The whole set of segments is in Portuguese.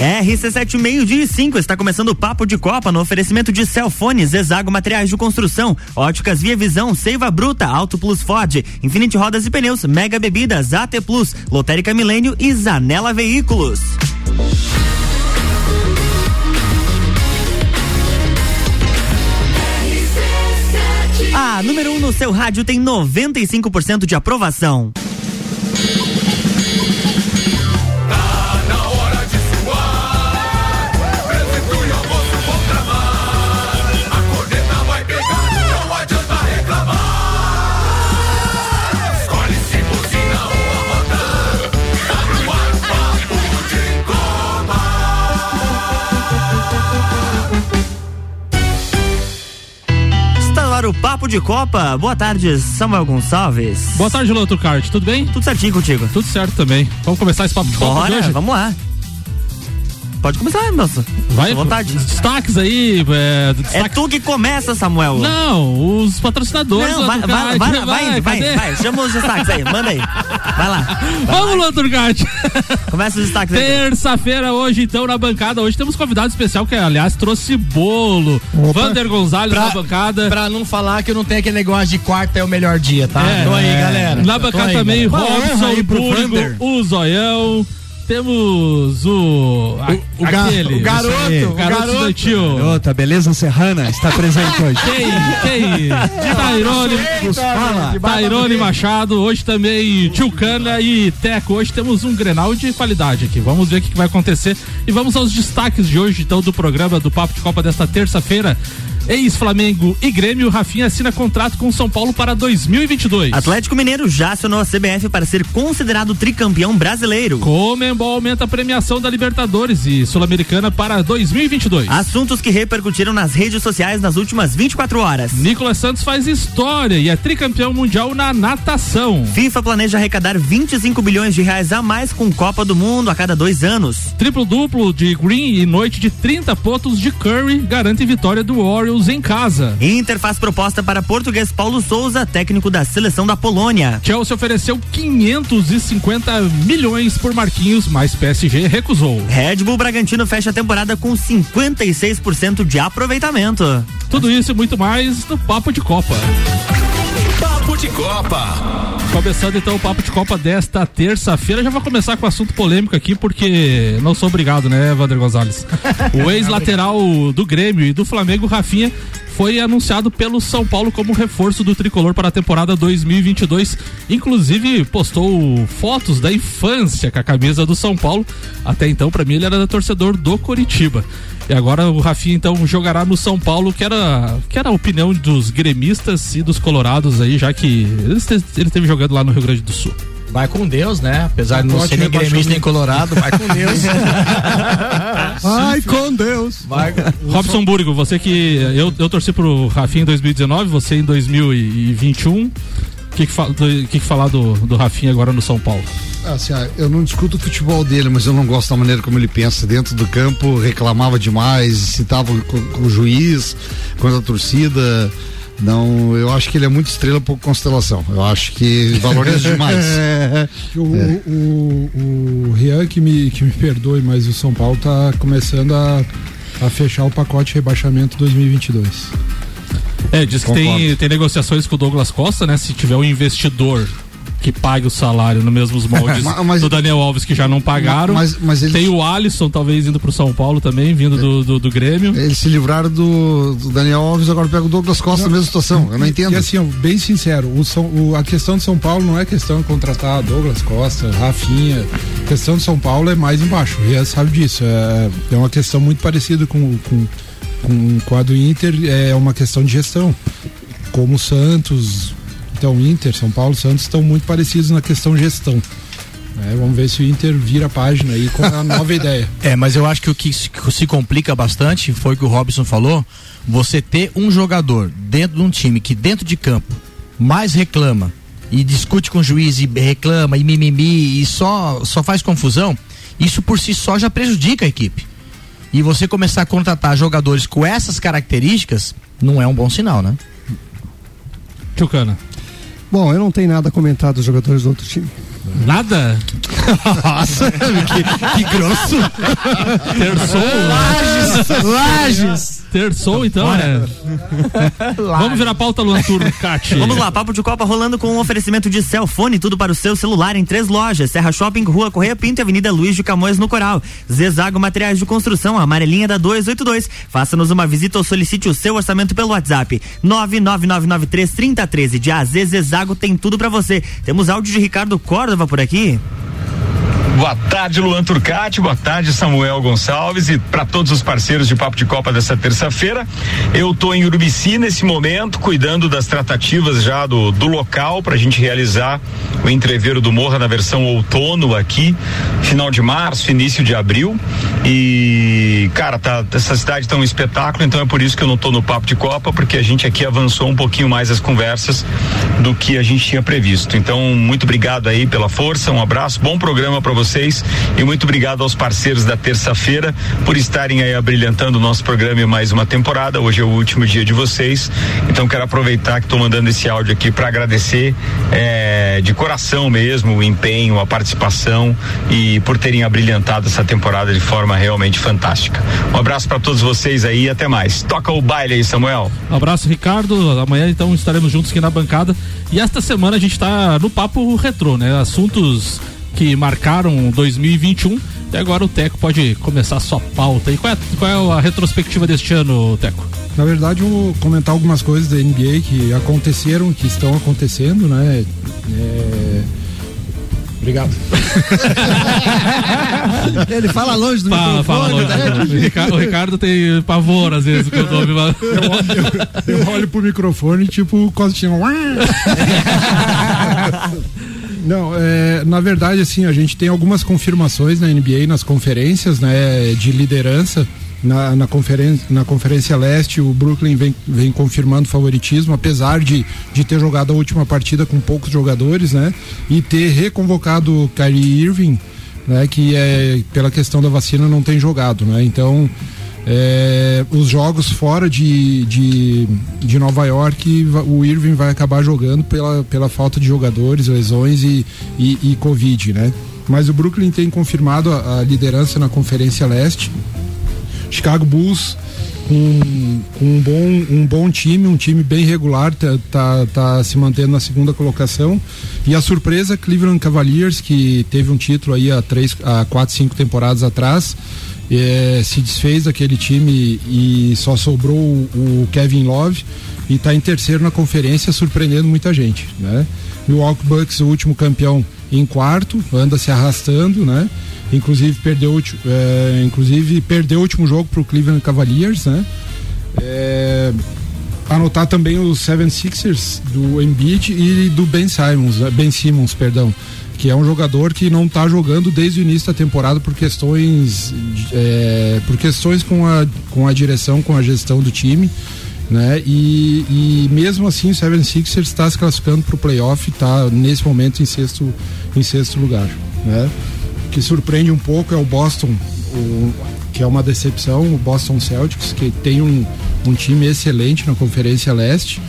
RC7 meio dia e 5 está começando o Papo de Copa no oferecimento de Celfones, Exago Materiais de Construção, Óticas Via Visão, Seiva Bruta, Auto Plus Ford, Infinity Rodas e Pneus, Mega Bebidas, AT Plus, Lotérica Milênio e Zanela Veículos. A número 1 um no seu rádio tem 95% de aprovação. De Copa. Boa tarde, Samuel Gonçalves. Boa tarde, Loto Card. Tudo bem? Tudo certinho contigo? Tudo certo também. Vamos começar esse Papo de Copa Bora, hoje? vamos lá. Pode começar, moça. Vai, à vontade. Destaques aí. É, é tu que começa, Samuel. Não, os patrocinadores. Não, vai, vai, vai, vai, vai, vai, chama os destaques aí, manda aí. Vai lá. Vai Vamos, Loturgart. Começa os destaques aí. Terça-feira hoje, então, na bancada. Hoje temos convidado especial que, aliás, trouxe bolo. Opa. Vander Gonzalez pra, na bancada. Pra não falar que não tem aquele negócio de quarta é o melhor dia, tá? É, Tô aí, galera. Na bancada aí, também, Robson, Burgo, o Zoião temos o. O, o, aquele, o garoto, o garoto, garoto estudantil. Garota, beleza serrana, está presente hoje. Quem? Quem? Tairone. Tairone Machado, hoje também Tchucana e Teco. Hoje temos um Grenal de qualidade aqui. Vamos ver o que vai acontecer. E vamos aos destaques de hoje, então, do programa do Papo de Copa desta terça-feira. Ex-Flamengo e Grêmio, Rafinha assina contrato com São Paulo para 2022. Atlético Mineiro já acionou a CBF para ser considerado tricampeão brasileiro. Comembol aumenta a premiação da Libertadores e Sul-Americana para 2022. Assuntos que repercutiram nas redes sociais nas últimas 24 horas. Nicolas Santos faz história e é tricampeão mundial na natação. FIFA planeja arrecadar 25 bilhões de reais a mais com Copa do Mundo a cada dois anos. Triplo duplo de Green e noite de 30 pontos de Curry garante vitória do Em casa. Inter faz proposta para português Paulo Souza, técnico da seleção da Polônia. Chelsea ofereceu 550 milhões por Marquinhos, mas PSG recusou. Red Bull Bragantino fecha a temporada com 56% de aproveitamento. Tudo isso e muito mais no Papo de Copa. Papo de Copa. Começando então o papo de Copa desta terça-feira, já vou começar com assunto polêmico aqui, porque não sou obrigado, né, Wander Gonzalez? O ex-lateral do Grêmio e do Flamengo, Rafinha, foi anunciado pelo São Paulo como reforço do tricolor para a temporada 2022. Inclusive, postou fotos da infância com a camisa do São Paulo. Até então, para mim, ele era torcedor do Coritiba. E agora o Rafinha então jogará no São Paulo, que era, que era a opinião dos gremistas e dos colorados aí, já que ele, esteve jogando lá no Rio Grande do Sul. Vai com Deus, né? Apesar de não ser nem gremista nem colorado, vai com Deus. vai com Deus. Vai. Robson Burgo, você que. Eu, eu torci pro Rafinha em 2019, você em 2021. O que, que, que, que falar do, do Rafinha agora no São Paulo? Assim, eu não discuto o futebol dele, mas eu não gosto da maneira como ele pensa dentro do campo, reclamava demais, citava com, com o juiz, com a torcida. Não, eu acho que ele é muito estrela por constelação. Eu acho que valoriza demais. o, é. o, o, o Rian que me, que me perdoe, mas o São Paulo está começando a, a fechar o pacote rebaixamento 2022. É, diz que tem, tem negociações com o Douglas Costa, né? Se tiver um investidor que pague o salário nos mesmos moldes mas, do Daniel Alves que já não pagaram. Mas, mas eles... Tem o Alisson talvez indo pro São Paulo também, vindo do, do, do Grêmio. Eles se livraram do, do, Daniel Alves, agora pega o Douglas Costa na mesma situação. Eu não entendo. E assim, bem sincero, o São, o, a questão de São Paulo não é questão de contratar Douglas Costa, Rafinha. A questão de São Paulo é mais embaixo. O Ria sabe disso. É, é uma questão muito parecida com, com, com, com a do Inter, é uma questão de gestão. Como o Santos, então, Inter, São Paulo, Santos estão muito parecidos na questão gestão. É, vamos ver se o Inter vira a página aí com a nova ideia. É, mas eu acho que o que se complica bastante foi o que o Robson falou. Você ter um jogador dentro de um time que dentro de campo mais reclama e discute com o juiz e reclama e mimimi e só, só faz confusão, isso por si só já prejudica a equipe. E você começar a contratar jogadores com essas características não é um bom sinal, né? Tchucana. Bom, eu não tenho nada a comentar dos jogadores do outro time. Nada? Nossa, que, que grosso. Terçou? Lages, Lages. Terçou, então, né? Vamos virar pauta, Luan Turno, Cate. Vamos lá, Papo de Copa rolando com um oferecimento de Celfone, tudo para o seu celular em três lojas: Serra Shopping, Rua Correia Pinto e Avenida Luiz de Camões no Coral. Zezago Materiais de Construção, amarelinha da 282. Faça-nos uma visita ou solicite o seu orçamento pelo WhatsApp. 999933013 de AZ Zezago tem tudo para você. Temos áudio de Ricardo Córdova por aqui. Boa tarde, Luan Turcati. Boa tarde, Samuel Gonçalves. E para todos os parceiros de Papo de Copa dessa terça-feira, eu estou em Urubici nesse momento, cuidando das tratativas já do, do local para a gente realizar o entreveiro do Morra na versão outono aqui, final de março, início de abril. E, cara, tá, essa cidade tá um espetáculo, então é por isso que eu não estou no Papo de Copa, porque a gente aqui avançou um pouquinho mais as conversas do que a gente tinha previsto. Então, muito obrigado aí pela força, um abraço, bom programa para vocês e muito obrigado aos parceiros da terça-feira por estarem aí abrilhantando o nosso programa em mais uma temporada. Hoje é o último dia de vocês, então quero aproveitar que estou mandando esse áudio aqui para agradecer é, de coração mesmo o empenho, a participação e por terem abrilhantado essa temporada de forma realmente fantástica. Um abraço para todos vocês aí e até mais. Toca o baile aí, Samuel. Um abraço, Ricardo. Amanhã então estaremos juntos aqui na bancada. E esta semana a gente está no papo retrô, né? Assuntos que marcaram 2021 e agora o Teco pode começar a sua pauta. E qual é, qual é a retrospectiva deste ano, Teco? Na verdade, eu vou comentar algumas coisas da NBA que aconteceram, que estão acontecendo, né? É... Obrigado. Ele fala longe do fala, microfone. Fala longe. Né? O, Ricardo, o Ricardo tem pavor às vezes quando ouve. Eu, eu, eu olho pro microfone tipo Costinha. Não, é, na verdade, assim, a gente tem algumas confirmações na NBA, nas conferências, né, de liderança. Na, na, conferência, na Conferência Leste, o Brooklyn vem, vem confirmando favoritismo, apesar de, de ter jogado a última partida com poucos jogadores, né? E ter reconvocado Kyrie Irving, né? Que é, pela questão da vacina não tem jogado, né? Então, é, os jogos fora de, de, de, Nova York, o Irving vai acabar jogando pela, pela falta de jogadores, lesões e, e, e Covid, né? Mas o Brooklyn tem confirmado a, a, liderança na Conferência Leste. Chicago Bulls com, com, um, bom, um bom time, um time bem regular, tá, tá, tá se mantendo na segunda colocação. E a surpresa, Cleveland Cavaliers, que teve um título aí há três, há quatro, cinco temporadas atrás é, se desfez daquele time e só sobrou o, o Kevin Love e está em terceiro na conferência, surpreendendo muita gente, né? Milwaukee Bucks, o último campeão, em quarto, anda se arrastando, né? Inclusive perdeu, é, inclusive perdeu o último jogo para o Cleveland Cavaliers, né? É, anotar também os Seven Sixers do Embiid e do Ben Simons, né? Ben Simmons, perdão que é um jogador que não está jogando desde o início da temporada por questões é, por questões com a, com a direção, com a gestão do time. Né? E, e mesmo assim o Seven Sixers está se classificando para o playoff, está nesse momento em sexto, em sexto lugar. Né? O que surpreende um pouco é o Boston, o, que é uma decepção, o Boston Celtics, que tem um, um time excelente na Conferência Leste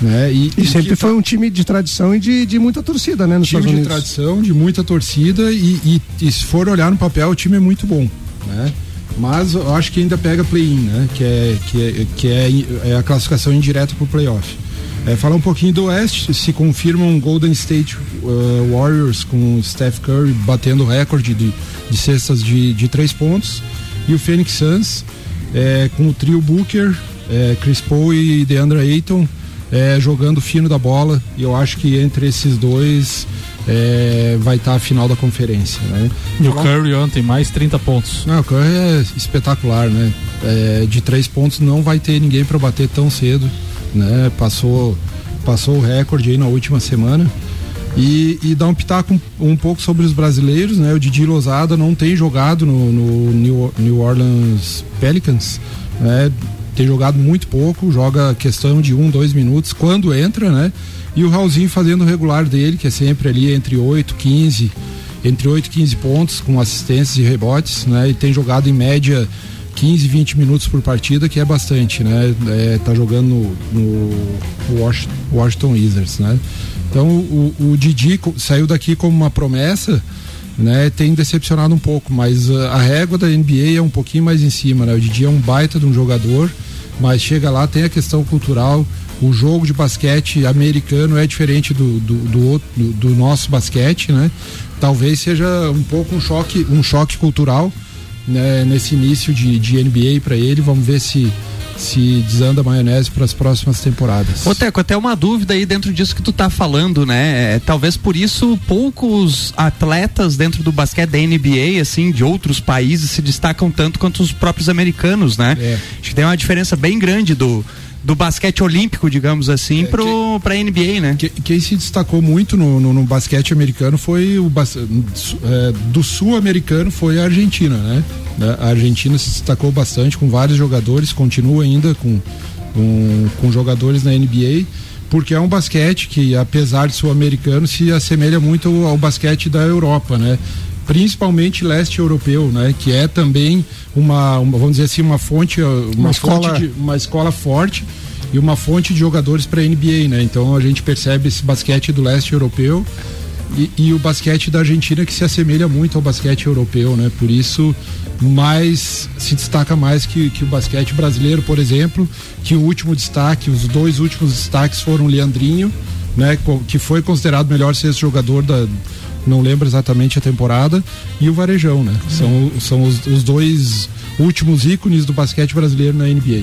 né? E, e, e sempre foi um time de tradição e de, de muita torcida, né? Nos time Estados Unidos. de tradição, de muita torcida e, e, e, se for olhar no papel, o time é muito bom, né? Mas eu acho que ainda pega play-in, né? Que é, que é, que é, é a classificação indireta para o playoff. É, falar um pouquinho do Oeste, se confirma um Golden State uh, Warriors com Steph Curry batendo recorde de, de cestas de, de três pontos e o Phoenix Suns é, com o trio Booker, é, Chris Paul e DeAndre Ayton é, jogando fino da bola. E eu acho que entre esses dois é, vai estar tá a final da conferência. Né? E o Curry ontem, mais 30 pontos. Não, o Curry é espetacular, né? É, de três pontos não vai ter ninguém para bater tão cedo. Né? Passou, passou o recorde aí na última semana. E, e dá um pitaco um, um, pouco sobre os brasileiros, né? O Didi Lozada não tem jogado no, no New, New Orleans Pelicans, né? Tem jogado muito pouco, joga questão de um, dois minutos quando entra, né? E o Raulzinho fazendo o regular dele, que é sempre ali entre 8, 15, entre 8 e 15 pontos, com assistências e rebotes, né? E tem jogado em média 15, 20 minutos por partida, que é bastante, né? É, tá jogando no, no Washington, Wizards, né? Então o, o Didi saiu daqui como uma promessa, né? Tem decepcionado um pouco, mas uh, a régua da NBA é um pouquinho mais em cima, né? O Didi é um baita de um jogador, mas chega lá, tem a questão cultural. O jogo de basquete americano é diferente do, do, do, outro- do- do nosso basquete, né? Talvez seja um pouco um choque, um choque cultural né, nesse início de, de NBA para ele. Vamos ver se se desanda a maionese para as próximas temporadas. Ô Teco, até uma dúvida aí dentro disso que tu tá falando, né? É, talvez por isso poucos atletas dentro do basquete da NBA, assim, de outros países se destacam tanto quanto os próprios americanos, né? É. Acho que tem uma diferença bem grande do, do basquete olímpico, digamos assim, pro, pra NBA, né? Que- quem se destacou muito no, no- no basquete americano foi o é, do sul-americano foi a Argentina, né? Né, A Argentina se destacou bastante com vários jogadores, continua ainda com, com, com jogadores na NBA, porque é um basquete que, apesar de sul-americano, se assemelha muito ao, ao basquete da Europa, né? Principalmente leste europeu, né? Que é também uma, uma vamos dizer assim, uma fonte, uma, Uma fonte escola- de, uma escola forte e uma fonte de jogadores para NBA, né? Então a gente percebe esse basquete do leste europeu e, e o basquete da Argentina que se assemelha muito ao basquete europeu, né? Por isso mais se destaca mais que, que o basquete brasileiro, por exemplo, que o último destaque, os dois últimos destaques foram o Leandrinho, né? Que foi considerado o melhor sexto jogador da não lembro exatamente a temporada e o Varejão, né? São, são os, os dois últimos ícones do basquete brasileiro na NBA.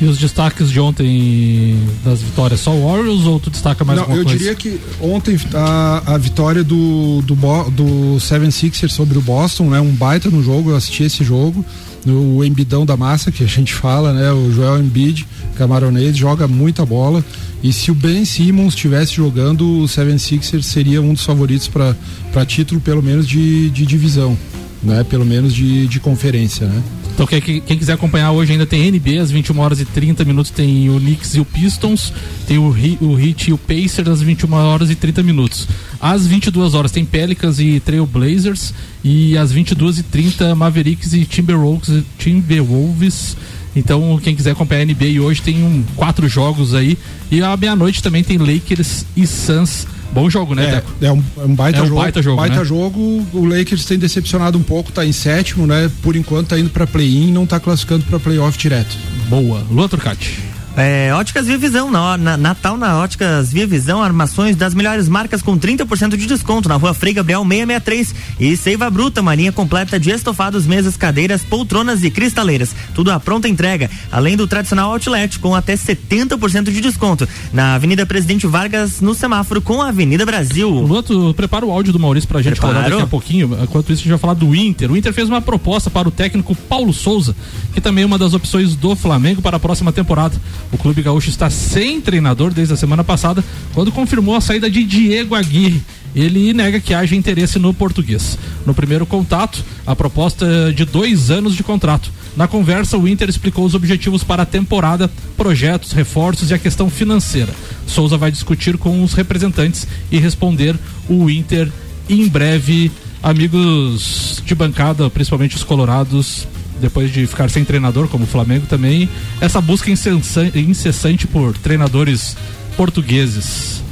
E os destaques de ontem das vitórias, só o Warriors ou tu destaca mais Não, alguma eu coisa? diria que ontem a, a vitória do, do, do Seven Sixers sobre o Boston, né? Um baita no jogo, eu assisti esse jogo. O Embidão da massa, que a gente fala, né? O Joel Embiid, camaronês, joga muita bola. E se o Ben Simmons estivesse jogando, o Seven Sixers seria um dos favoritos para título, pelo menos de, de divisão, né? Pelo menos de, de conferência, né? Então quem, quem- quiser acompanhar hoje ainda tem NBA às 21 horas e 30 minutos, tem o Knicks e o Pistons, tem o, o Heat e o Pacers às 21 horas e 30 minutos. Às 22 horas tem Pelicans e Trail Blazers e às 22 e 30 Mavericks e Timberwolves, Timberwolves. Então quem quiser acompanhar a NBA hoje tem um, quatro jogos aí e à meia-noite também tem Lakers e Suns. Bom jogo, né, É, Deco? é um, é um baita É um jogo. baita jogo, baita né? jogo. O Lakers tem decepcionado um pouco, tá em sétimo, né? Por enquanto tá indo pra play-in, não tá classificando pra playoff direto. Boa. Luan Turcati. É, Óticas Via Visão, na, na- Natal na Óticas Via Visão, armações das melhores marcas com 30% de desconto na rua Frei Gabriel 663 e Seiva Bruta, uma linha completa de estofados, mesas, cadeiras, poltronas e cristaleiras. Tudo à pronta entrega, além do tradicional outlet com até 70% de desconto na Avenida Presidente Vargas, no semáforo com a Avenida Brasil. Luan, tu prepara o áudio do Maurício pra gente Preparo. rodar daqui a pouquinho. Enquanto isso, a gente vai falar do Inter. O Inter fez uma proposta para o técnico Paulo Souza, que também é uma das opções do Flamengo para a próxima temporada. O clube gaúcho está sem treinador desde a semana passada, quando confirmou a saída de Diego Aguirre. Ele nega que haja interesse no português. No primeiro contato, a proposta de dois anos de contrato. Na conversa, o Inter explicou os objetivos para a temporada, projetos, reforços e a questão financeira. Souza vai discutir com os representantes e responder o Inter em breve. Amigos de bancada, principalmente os colorados, depois de ficar sem treinador, como o Flamengo também, essa busca incessan- incessante por treinadores portugueses.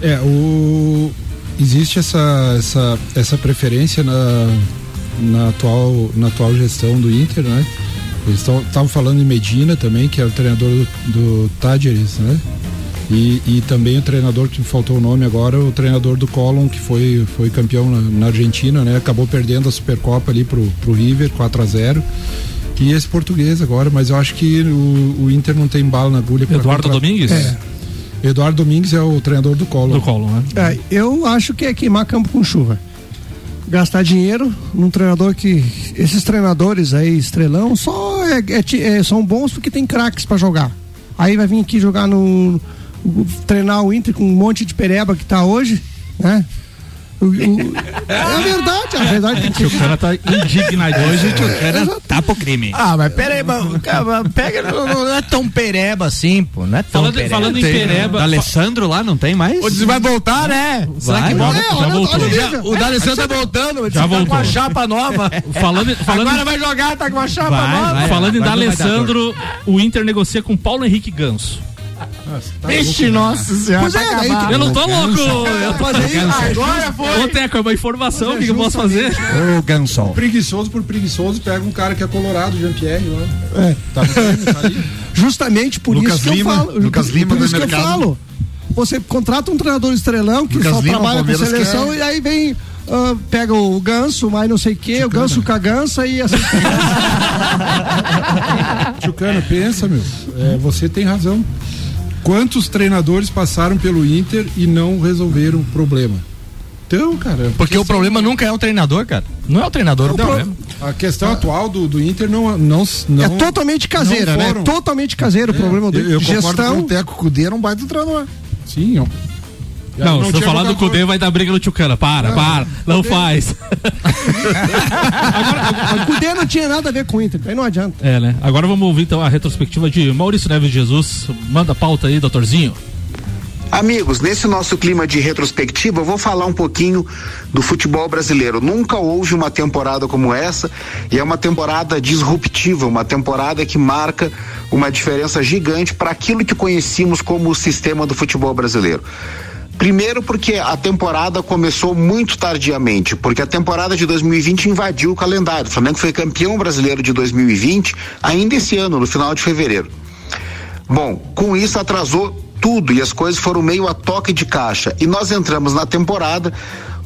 É, o existe essa essa, essa preferência na, na atual na atual gestão do Inter, né? Eles estavam falando em Medina também, que é o treinador do, do né? E, e também o treinador que me faltou o nome agora, o treinador do Colón, que foi, foi campeão na, na Argentina, né? Acabou perdendo a Supercopa ali pro, pro River, 4 a 0 E esse português agora, mas eu acho que o, o Inter não tem bala na agulha. pra Eduardo contra- Domingues? É. Eduardo Domingues é o treinador do Collor. Do Collor, né? É, eu acho que é queimar campo com chuva. Gastar dinheiro num treinador que. Esses treinadores aí, estrelão, só é- é é- são bons porque tem craques pra jogar. Aí vai vir aqui jogar no. Treinar o Inter com um monte de pereba que tá hoje, né? O- o- é a verdade, a verdade tem que O cara tá indignado. Hoje o cara tá pro crime. Ah, mas pera aí, mas, cara, pega, não, não é tão pereba assim, pô, não é tão Falando- pereba. falando em Tem- pereba- Da Alessandro lá, não tem mais? Você vai voltar, né? Será Vai, que vai. volta? É, já olha- voltou. olha o Já- nível. o D'Alessandro tá voltando, Já tá com voltou. uma chapa nova. Falando, falando, Agora vai jogar, tá com uma chapa Vai, nova. vai. falando em D'Alessandro, o Inter negocia com Paulo Henrique Ganso. Vixe, nossa senhora. Pois é, tá Eu não tô louco! Eu tô Mas aí, agora foi. Ô, Teco, é uma informação, o que, que eu posso fazer? Ô, Gansol. Preguiçoso por preguiçoso, pega um cara que é colorado, Jean-Pierre lá. É. Tá tá aí. Justamente por Lucas isso que Lima, eu falo. Lucas por Lima do isso que eu mercado. falo. Você contrata um treinador estrelão que Lucas só Lima, trabalha com seleção quer. e aí vem. ah, pega o ganso, mas não sei o que, o ganso com a gança e assim. Tchucana, pensa, meu. É, você tem razão. Quantos treinadores passaram pelo Inter e não resolveram o problema? Então, cara. Porque o problema nunca é o treinador, cara. Não é o treinador o Não, problema. A questão atual do, do Inter não, não, não é totalmente caseira, né? Totalmente caseiro o problema do Eu, eu concordo com gestão. o Teco Cudê, era um baita treinador. Sim, ó. Não, se eu falar do. Cudê, vai dar briga no Tchucana. Para, para. Não faz. O Cudê não tinha nada a ver com o Inter, aí não adianta. É, né? Agora vamos ouvir então a retrospectiva de Maurício Neves Jesus. Manda a pauta aí, doutorzinho. Amigos, nesse nosso clima de retrospectiva, eu vou falar um pouquinho do futebol brasileiro. Nunca houve uma temporada como essa e é uma temporada disruptiva, uma temporada que marca uma diferença gigante para aquilo que conhecíamos como o sistema do futebol brasileiro. Primeiro porque a temporada começou muito tardiamente, porque a temporada de 2020 invadiu o calendário. O Flamengo foi campeão brasileiro de 2020 ainda esse ano, no final de fevereiro. Bom, com isso atrasou tudo e as coisas foram meio a toque de caixa. E nós entramos na temporada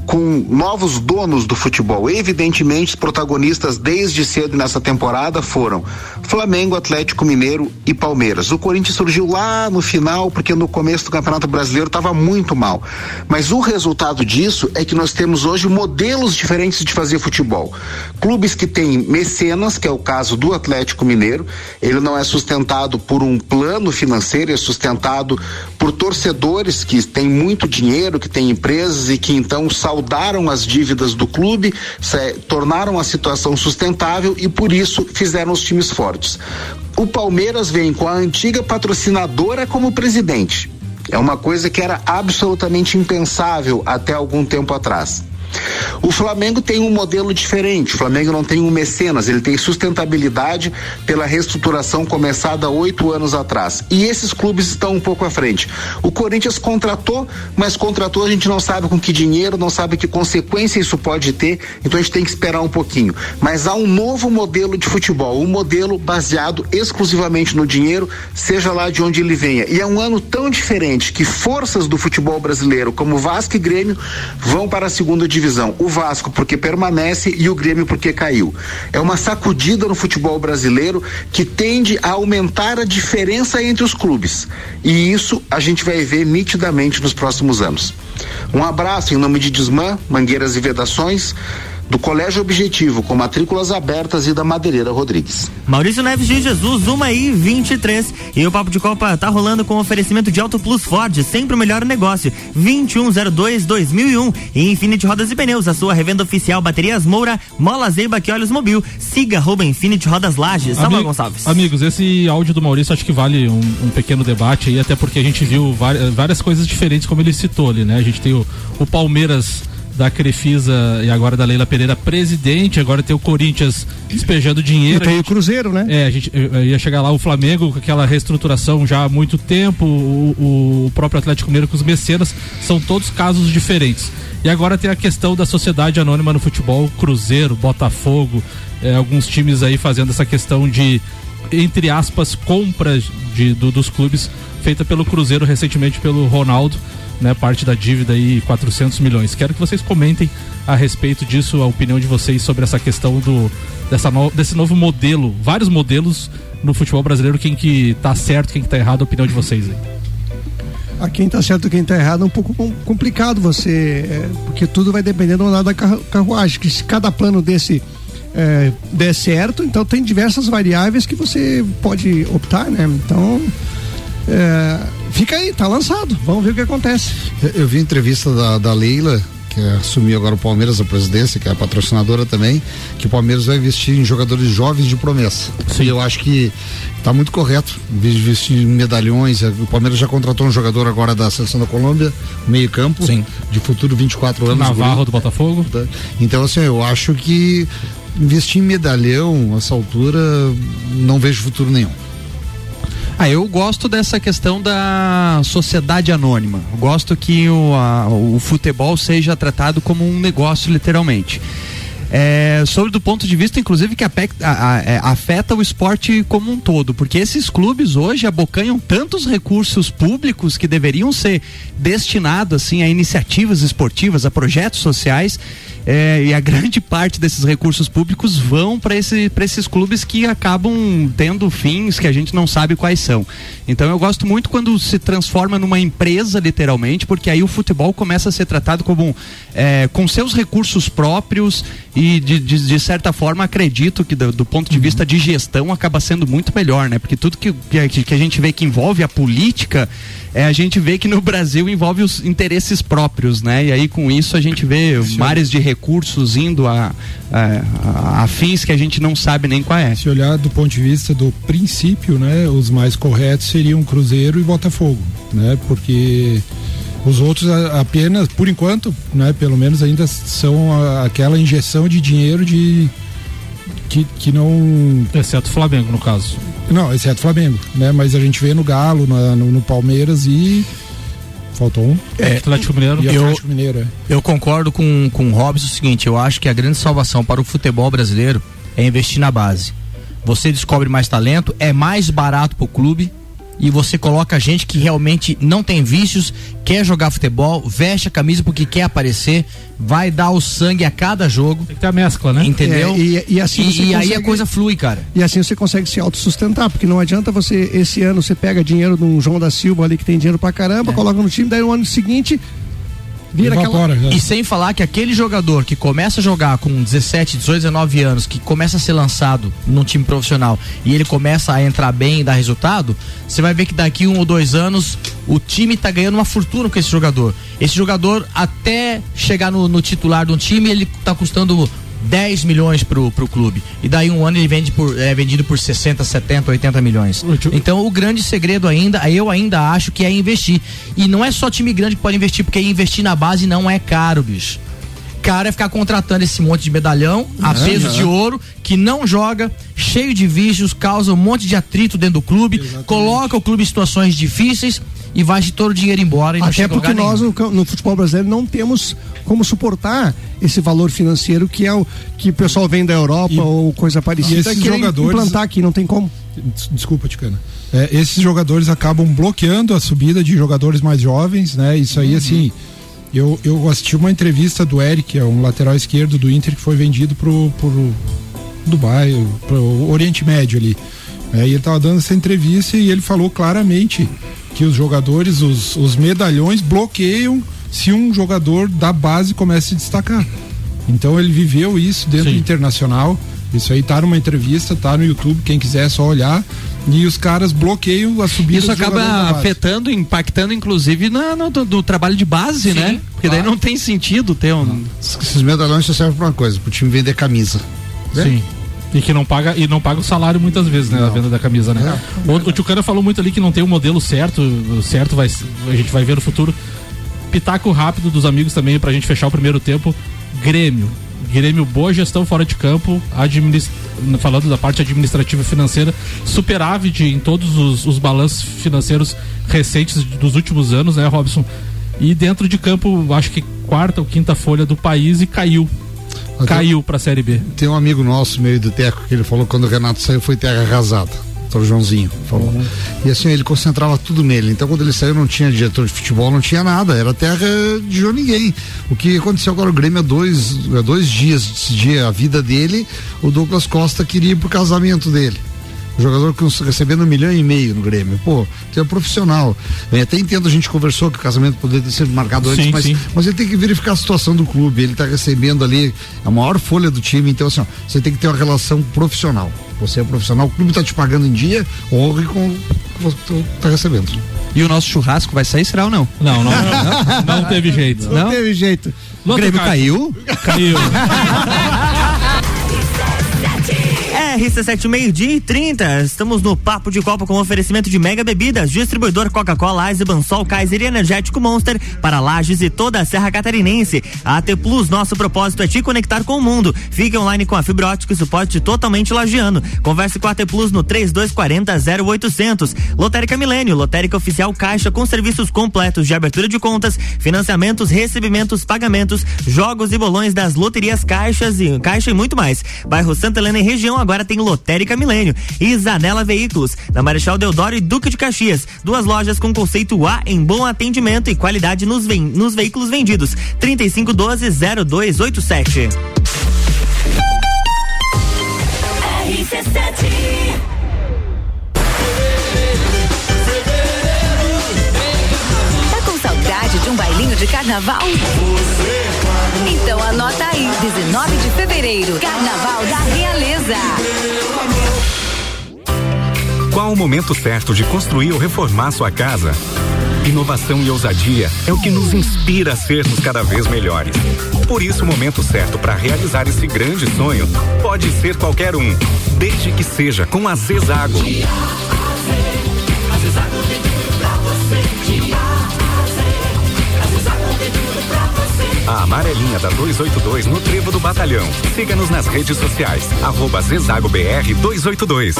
com novos donos do futebol. Evidentemente, os protagonistas desde cedo nessa temporada foram Flamengo, Atlético Mineiro e Palmeiras. O Corinthians surgiu lá no final, porque no começo do Campeonato Brasileiro estava muito mal. Mas o resultado disso é que nós temos hoje modelos diferentes de fazer futebol. Clubes que têm mecenas, que é o caso do Atlético Mineiro, ele não é sustentado por um plano financeiro, é sustentado por torcedores que têm muito dinheiro, que têm empresas e que então saudaram as dívidas do clube, se- tornaram a situação sustentável e por isso fizeram os times fortes. O Palmeiras vem com a antiga patrocinadora como presidente. É uma coisa que era absolutamente impensável até algum tempo atrás. O Flamengo tem um modelo diferente. O Flamengo não tem um mecenas, ele tem sustentabilidade pela reestruturação começada oito anos atrás. E esses clubes estão um pouco à frente. O Corinthians contratou, mas contratou a gente não sabe com que dinheiro, não sabe que consequência isso pode ter, então a gente tem que esperar um pouquinho. Mas há um novo modelo de futebol, um modelo baseado exclusivamente no dinheiro, seja lá de onde ele venha. E é um ano tão diferente que forças do futebol brasileiro, como Vasco e Grêmio, vão para a segunda divisão. O Vasco porque permanece e o Grêmio porque caiu. É uma sacudida no futebol brasileiro que tende a aumentar a diferença entre os clubes. E isso a gente vai ver nitidamente nos próximos anos. Um abraço em nome de Desmã, Mangueiras e Vedações, do Colégio Objetivo, com matrículas abertas e da Madeireira Rodrigues. Maurício Neves de Jesus, uma e 23. E o Papo de Copa tá rolando com oferecimento de Auto Plus Ford, sempre o melhor negócio. 2102-2001. E Infinity Rodas e Pneus, a sua revenda oficial Baterias Moura, Mola Zeiba que Olhos Mobil. Siga arroba Infinity Rodas Lages. Samuel Gonçalves. Amigos, esse áudio do Maurício acho que vale um, um pequeno debate aí, até porque a gente viu várias, várias coisas diferentes, como ele citou ali, né? A gente tem o, o Palmeiras da Crefisa e agora da Leila Pereira presidente, agora tem o Corinthians despejando E dinheiro. tem o Cruzeiro, né? É, a gente ia chegar lá o Flamengo com aquela reestruturação já há muito tempo, o, o próprio Atlético Mineiro com os mecenas, são todos casos diferentes. E agora tem a questão da sociedade anônima no futebol, Cruzeiro, Botafogo, é, alguns times aí fazendo essa questão de, entre aspas, compras de, do- dos clubes feita pelo Cruzeiro recentemente pelo Ronaldo, né, parte da dívida aí 400 milhões. Quero que vocês comentem a respeito disso, a opinião de vocês sobre essa questão do dessa no- desse novo modelo, vários modelos no futebol brasileiro, quem que tá certo, quem que tá errado, a opinião de vocês aí. A quem tá certo quem tá errado é um pouco com- complicado você, é, porque tudo vai depender do andar da carru- carruagem, que se cada plano desse é, der certo, então tem diversas variáveis que você pode optar, né? Então, é, fica aí, tá lançado, vamos ver o que acontece. Eu- Eu vi a entrevista da, da Leila, que assumiu agora o Palmeiras, a presidência, que é a patrocinadora também, que o Palmeiras vai investir em jogadores jovens de promessa. Sim. E eu acho que está muito correto, investir em medalhões, é, o Palmeiras já contratou um jogador agora da seleção da Colômbia, meio campo, Sim. de futuro 24 anos. Navarro do Botafogo. Então assim, eu acho que investir em medalhão, a essa altura, não vejo futuro nenhum. Ah, eu gosto dessa questão da sociedade anônima. Eu gosto que o, a, o futebol seja tratado como um negócio, literalmente. É, sobre do ponto de vista, inclusive, que afeta, é, afeta o esporte como um todo, porque esses clubes hoje abocanham tantos recursos públicos que deveriam ser destinados assim a iniciativas esportivas, a projetos sociais, é, e a grande parte desses recursos públicos vão para esse, esses clubes que acabam tendo fins que a gente não sabe quais são. Então eu gosto muito quando se transforma numa empresa, literalmente, porque aí o futebol começa a ser tratado como é, com seus recursos próprios e de, de, de certa forma acredito que do, do, ponto de vista de gestão acaba sendo muito melhor, né? Porque tudo que, que, que a gente vê que envolve a política é, a gente vê que no Brasil envolve os interesses próprios, né? E aí com isso a gente vê Sim. mares de recursos indo a, a, a, fins que a gente não sabe nem qual é. Se olhar do ponto de vista do princípio, né? Os mais corretos seriam Cruzeiro e Botafogo, né? Porque os outros apenas, por enquanto, né? Pelo menos ainda são aquela injeção de dinheiro de que, que não. Exceto o Flamengo, no caso. Não, exceto o Flamengo, né? Mas a gente vê no Galo, no, no, no Palmeiras e. Faltou um. É, Atlético Mineiro. E Atlético eu, Mineiro, é. eu concordo com, com o Robson o seguinte: eu acho que a grande salvação para o futebol brasileiro é investir na base. Você descobre mais talento, é mais barato para o clube e você coloca gente que realmente não tem vícios, quer jogar futebol, veste a camisa porque quer aparecer, vai dar o sangue a cada jogo. Tem que ter a mescla, né? Entendeu? É, e, e, assim e, consegue... aí a coisa flui, cara. E assim você consegue se autossustentar, porque não adianta você, esse ano, você pega dinheiro de um João da Silva ali que tem dinheiro pra caramba, é. coloca no time, daí no ano seguinte vira Evapora, aquela... E sem falar que aquele jogador que começa a jogar com 17, 18, 19 anos, que começa a ser lançado num time profissional e ele começa a entrar bem e dar resultado, você vai ver que daqui um ou dois anos o time tá ganhando uma fortuna com esse jogador. Esse jogador, até chegar no, no titular de um time, ele tá custando 10 milhões pro, pro clube. E daí um ano ele vende por, é vendido por 60, 70, 80 milhões. Então o grande segredo ainda, eu ainda acho que é investir. E não é só time grande que pode investir, porque investir na base não é caro, bicho. Cara é ficar contratando esse monte de medalhão a peso de ouro que não joga, cheio de vícios, causa um monte de atrito dentro do clube, Exatamente. coloca o clube em situações difíceis e vai de todo o dinheiro embora. Até porque nós no, no, futebol brasileiro não temos como suportar esse valor financeiro que é o que o pessoal vem da Europa e, ou coisa parecida e jogadores implantar aqui, não tem como. Desculpa, Ticana. É, esses jogadores acabam bloqueando a subida de jogadores mais jovens, né? Isso aí, uhum. assim. Eu, eu assisti uma entrevista do Eric, que é um lateral esquerdo do Inter, que foi vendido pro, pro Dubai, pro Oriente Médio ali. É, e ele estava dando essa entrevista e ele falou claramente que os jogadores, os, os medalhões, bloqueiam se um jogador da base começa a se destacar. Então ele viveu isso dentro Sim. do internacional. Isso aí tá numa entrevista, tá no YouTube, quem quiser é só olhar. E os caras bloqueiam a subida Isso acaba afetando, impactando, inclusive, na, no, do, do, trabalho de base, Sim, né? Porque claro. daí não tem sentido ter um. Esses medalhões só servem pra uma coisa, pro time vender camisa. Né? Sim. E que não paga, e não paga o salário muitas vezes, né? Não. A venda da camisa, né? É. O, o Tchucana falou muito ali que não tem um modelo certo, certo vai, a gente vai ver no futuro. Pitaco rápido dos amigos também pra gente fechar o primeiro tempo. Grêmio. Grêmio, boa gestão fora de campo, administ... falando da parte administrativa e financeira, superávit em todos os, os balanços financeiros recentes dos últimos anos, né, Robson? E dentro de campo, acho que quarta ou quinta folha do país e caiu caiu para a Série B. Tem um amigo nosso, meio do Teco, que ele falou que quando o Renato saiu foi terra arrasada. Doutor Joãozinho falou. Uhum. E assim, ele concentrava tudo nele. Então, quando ele saiu, não tinha diretor de futebol, não tinha nada. Era terra de João ninguém. O que aconteceu agora, o Grêmio há dois, há dois dias decidir a vida dele, o Douglas Costa queria ir pro casamento dele jogador recebendo um milhão e meio no Grêmio. Pô, tu é profissional. Eu até entendo, a gente conversou que o casamento poderia ter sido marcado antes, sim, mas, sim. mas ele tem que verificar a situação do clube. Ele está recebendo ali a maior folha do time, então assim, ó, você tem que ter uma relação profissional. Você é profissional, o clube está te pagando em dia, honre com o que você está recebendo. E o nosso churrasco vai sair, será ou não? Não, não, não, não teve jeito. Não, teve jeito. O Grêmio caiu? Caiu. RC7 meio-dia e 30. Estamos no Papo de Copa com oferecimento de mega bebidas, distribuidor Coca-Cola, Eisenbahn, Sol, Kaiser e Energético Monster para Lages e toda a Serra Catarinense. A AT Plus, nosso propósito é te conectar com o mundo. Fique online com a fibra ótica e suporte totalmente lagiano. Converse com a AT Plus no 3240 0800. Lotérica Milênio, lotérica oficial Caixa com serviços completos de abertura de contas, financiamentos, recebimentos, pagamentos, jogos e bolões das loterias Caixas e Caixa e muito mais. Bairro Santa Helena e região agora tem Lotérica Milênio e Zanela Veículos, na Marechal Deodoro e Duque de Caxias. Duas lojas com conceito A em bom atendimento e qualidade nos, ven nos veículos vendidos. 3512-0287. Tá com saudade de um bailinho de carnaval? Então anota aí, 19 de fevereiro, Carnaval da Realeza. Qual o momento certo de construir ou reformar sua casa? Inovação e ousadia é o que nos inspira a sermos cada vez melhores. Por isso, o momento certo para realizar esse grande sonho pode ser qualquer um, desde que seja com a Zezago. A amarelinha da 282 no Trevo do Batalhão. Siga-nos nas redes sociais. Arroba Zezago BR 282.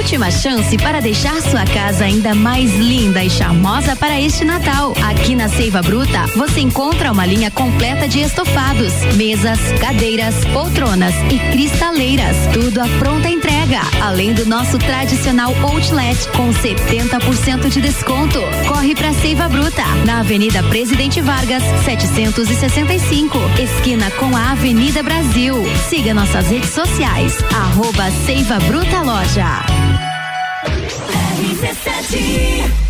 Última chance para deixar sua casa ainda mais linda e charmosa para este Natal. Aqui na Seiva Bruta, você encontra uma linha completa de estofados, mesas, cadeiras, poltronas e cristaleiras. Tudo à pronta entrega. Além do nosso tradicional outlet com 70% de desconto. Corre para Seiva Bruta, na Avenida Presidente Vargas, 765, esquina com a Avenida Brasil. Siga nossas redes sociais. Arroba Seiva Bruta Loja. RC7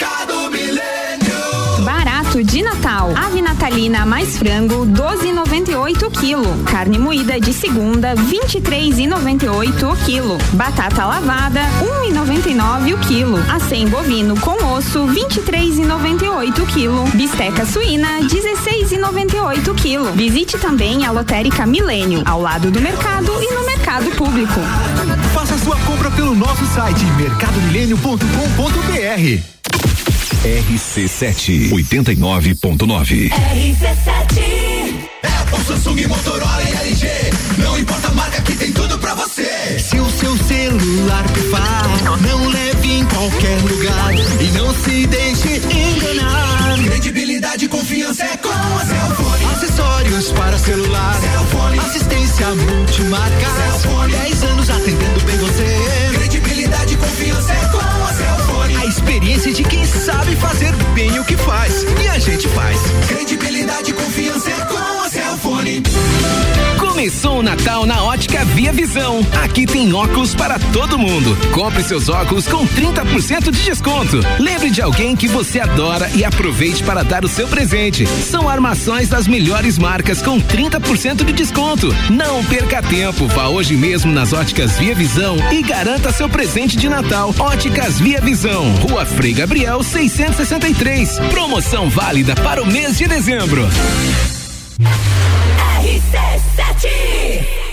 De Natal. Ave natalina mais frango 12,98 quilo. Carne moída de segunda 23,98 o quilo. Batata lavada 1,99 o quilo. Acém bovino com osso 23,98 quilo. Bisteca suína 16,98 quilo. Visite também a Lotérica Milênio, ao lado do mercado e no mercado público. Faça sua compra pelo nosso site mercadomilênio.com.br. RC7 89.9. RC7 Apple, Samsung, Motorola e LG. Não importa a marca que tem tudo pra você. Se o seu celular pifar, não leve em qualquer lugar e não se deixe enganar. Credibilidade e confiança é com a Cellfone. Acessórios para celular. Cellfone. Assistência multimarca. Cellfone. 10 anos atendendo bem você. Credibilidade e confiança é com a Cellfone. Experiência de quem sabe fazer bem o que faz. E a gente faz. Credibilidade e confiança é com a Cellfone. Começou o Natal na Ótica Via Visão. Aqui tem óculos para todo mundo. Compre seus óculos com 30% de desconto. Lembre de alguém que você adora e aproveite para dar o seu presente. São armações das melhores marcas com 30% de desconto. Não perca tempo. Vá hoje mesmo nas Óticas Via Visão e garanta seu presente de Natal. Óticas Via Visão, Rua Frei Gabriel 663. Promoção válida para o mês de dezembro. RC7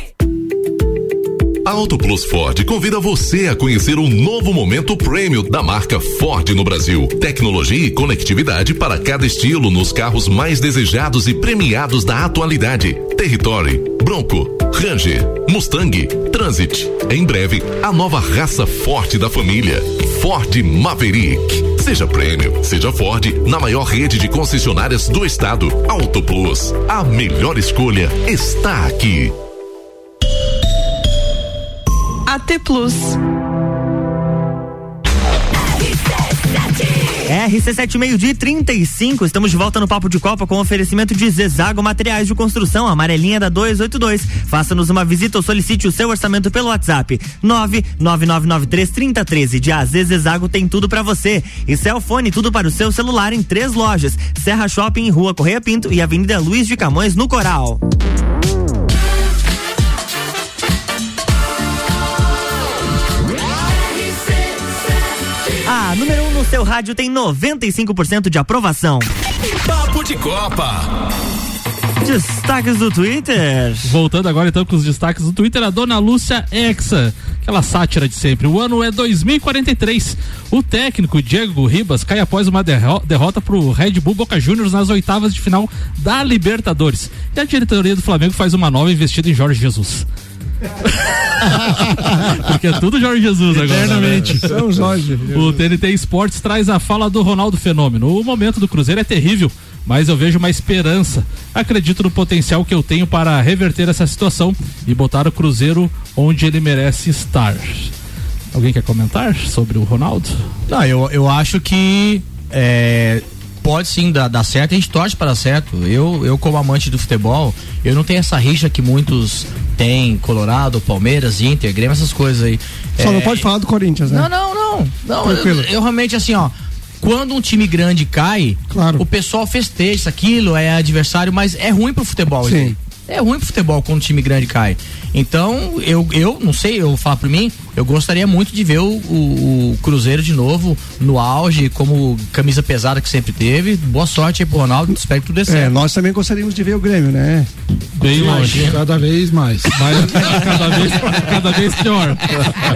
a Auto Plus Ford convida você a conhecer o novo momento prêmio da marca Ford no Brasil. Tecnologia e conectividade para cada estilo nos carros mais desejados e premiados da atualidade. Territory, Bronco, Ranger, Mustang, Transit. Em breve, a nova raça forte da família. Ford Maverick. Seja prêmio, seja Ford, na maior rede de concessionárias do estado. Auto Plus. A melhor escolha está aqui. AT Plus. RC7 meio dia 35, estamos de volta no Papo de Copa com oferecimento de Zezago Materiais de Construção, amarelinha da 282. Faça-nos uma visita ou solicite o seu orçamento pelo WhatsApp 999933013. De AZ Zezago tem tudo para você. E Celfone, tudo para o seu celular em três lojas: Serra Shopping, Rua Correia Pinto e Avenida Luiz de Camões no Coral. Seu rádio tem 95% de aprovação. Papo de Copa. Destaques do Twitter. Voltando agora então com os destaques do Twitter, a dona Lúcia Exa, aquela sátira de sempre. O ano é 2043. O técnico Diego Ribas cai após uma derro derrota pro Red Bull Boca Juniors nas oitavas de final da Libertadores. E a diretoria do Flamengo faz uma nova investida em Jorge Jesus. Porque é tudo Jorge Jesus agora. Eternamente. Né? São Jorge. O TNT Esportes traz a fala do Ronaldo Fenômeno. O momento do Cruzeiro é terrível, mas eu vejo uma esperança. Acredito no potencial que eu tenho para reverter essa situação e botar o Cruzeiro onde ele merece estar. Alguém quer comentar sobre o Ronaldo? Não, eu, eu acho que é, pode sim dar, dar certo, a gente torce para dar certo. Eu, eu, como amante do futebol, eu não tenho essa rixa que muitos têm, Colorado, Palmeiras, Inter, Grêmio, essas coisas aí. Só É, não pode falar do Corinthians, né? Não, não, não. não eu, Tranquilo. eu realmente, assim, ó. Quando um time grande cai, o pessoal festeja isso, aquilo, é adversário, mas é ruim pro futebol. Sim. É ruim pro futebol quando um time grande cai. Então, eu, eu não sei, eu falar por mim, eu gostaria muito de ver o, o- o Cruzeiro de novo no auge, como camisa pesada que sempre teve. Boa sorte aí pro Ronaldo, espero que tudo dê É, certo. nós também gostaríamos de ver o Grêmio, né? Bem longe. Cada vez mais. Mas cada vez, cada vez pior.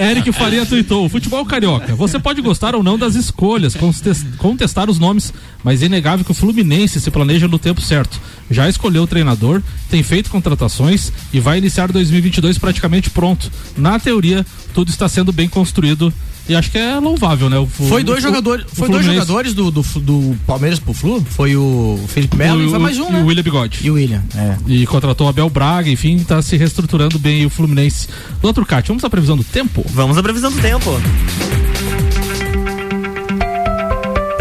Eric Faria tuitou: futebol carioca. Você pode gostar ou não das escolhas, contes- contestar os nomes, mas é inegável que o Fluminense se planeja no tempo certo. Já escolheu o treinador, tem feito contratações e vai iniciar 2022 praticamente pronto. Na teoria, tudo está sendo bem construído e acho que é louvável, né? O, Foi dois o- jogadores, o foi dois jogadores do, do, do Palmeiras pro Flu, foi o Felipe Melo e, foi mais um, e né? o William Bigode. E o William, é. E contratou o Abel Braga, enfim, tá se reestruturando bem o Fluminense. Do outro Cate, vamos à previsão do tempo? Vamos à previsão do tempo.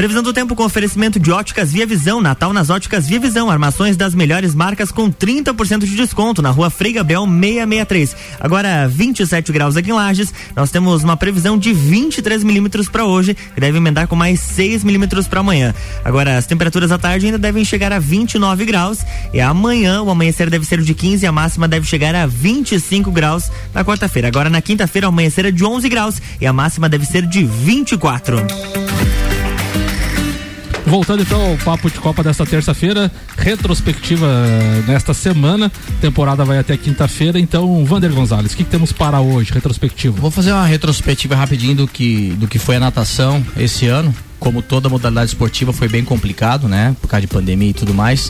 Previsão do tempo com oferecimento de óticas Via Visão. Natal nas óticas Via Visão. Armações das melhores marcas com 30% de desconto na rua Frei Gabriel 663. Agora 27 graus aqui em Lages. Nós temos uma previsão de 23 milímetros para hoje, que deve emendar com mais 6 milímetros para amanhã. Agora as temperaturas à tarde ainda devem chegar a 29 graus. E amanhã o amanhecer deve ser de 15 e a máxima deve chegar a 25 graus na quarta-feira. Agora na quinta-feira o amanhecer é de 11 graus e a máxima deve ser de 24. Voltando então ao papo de Copa desta terça-feira, retrospectiva eh, nesta semana, temporada vai até quinta-feira, então Vander Gonzalez, o que, que temos para hoje, retrospectiva? Vou fazer uma retrospectiva rapidinho do que, do que foi a natação esse ano. Como toda modalidade esportiva foi bem complicado, né? Por causa de pandemia e tudo mais.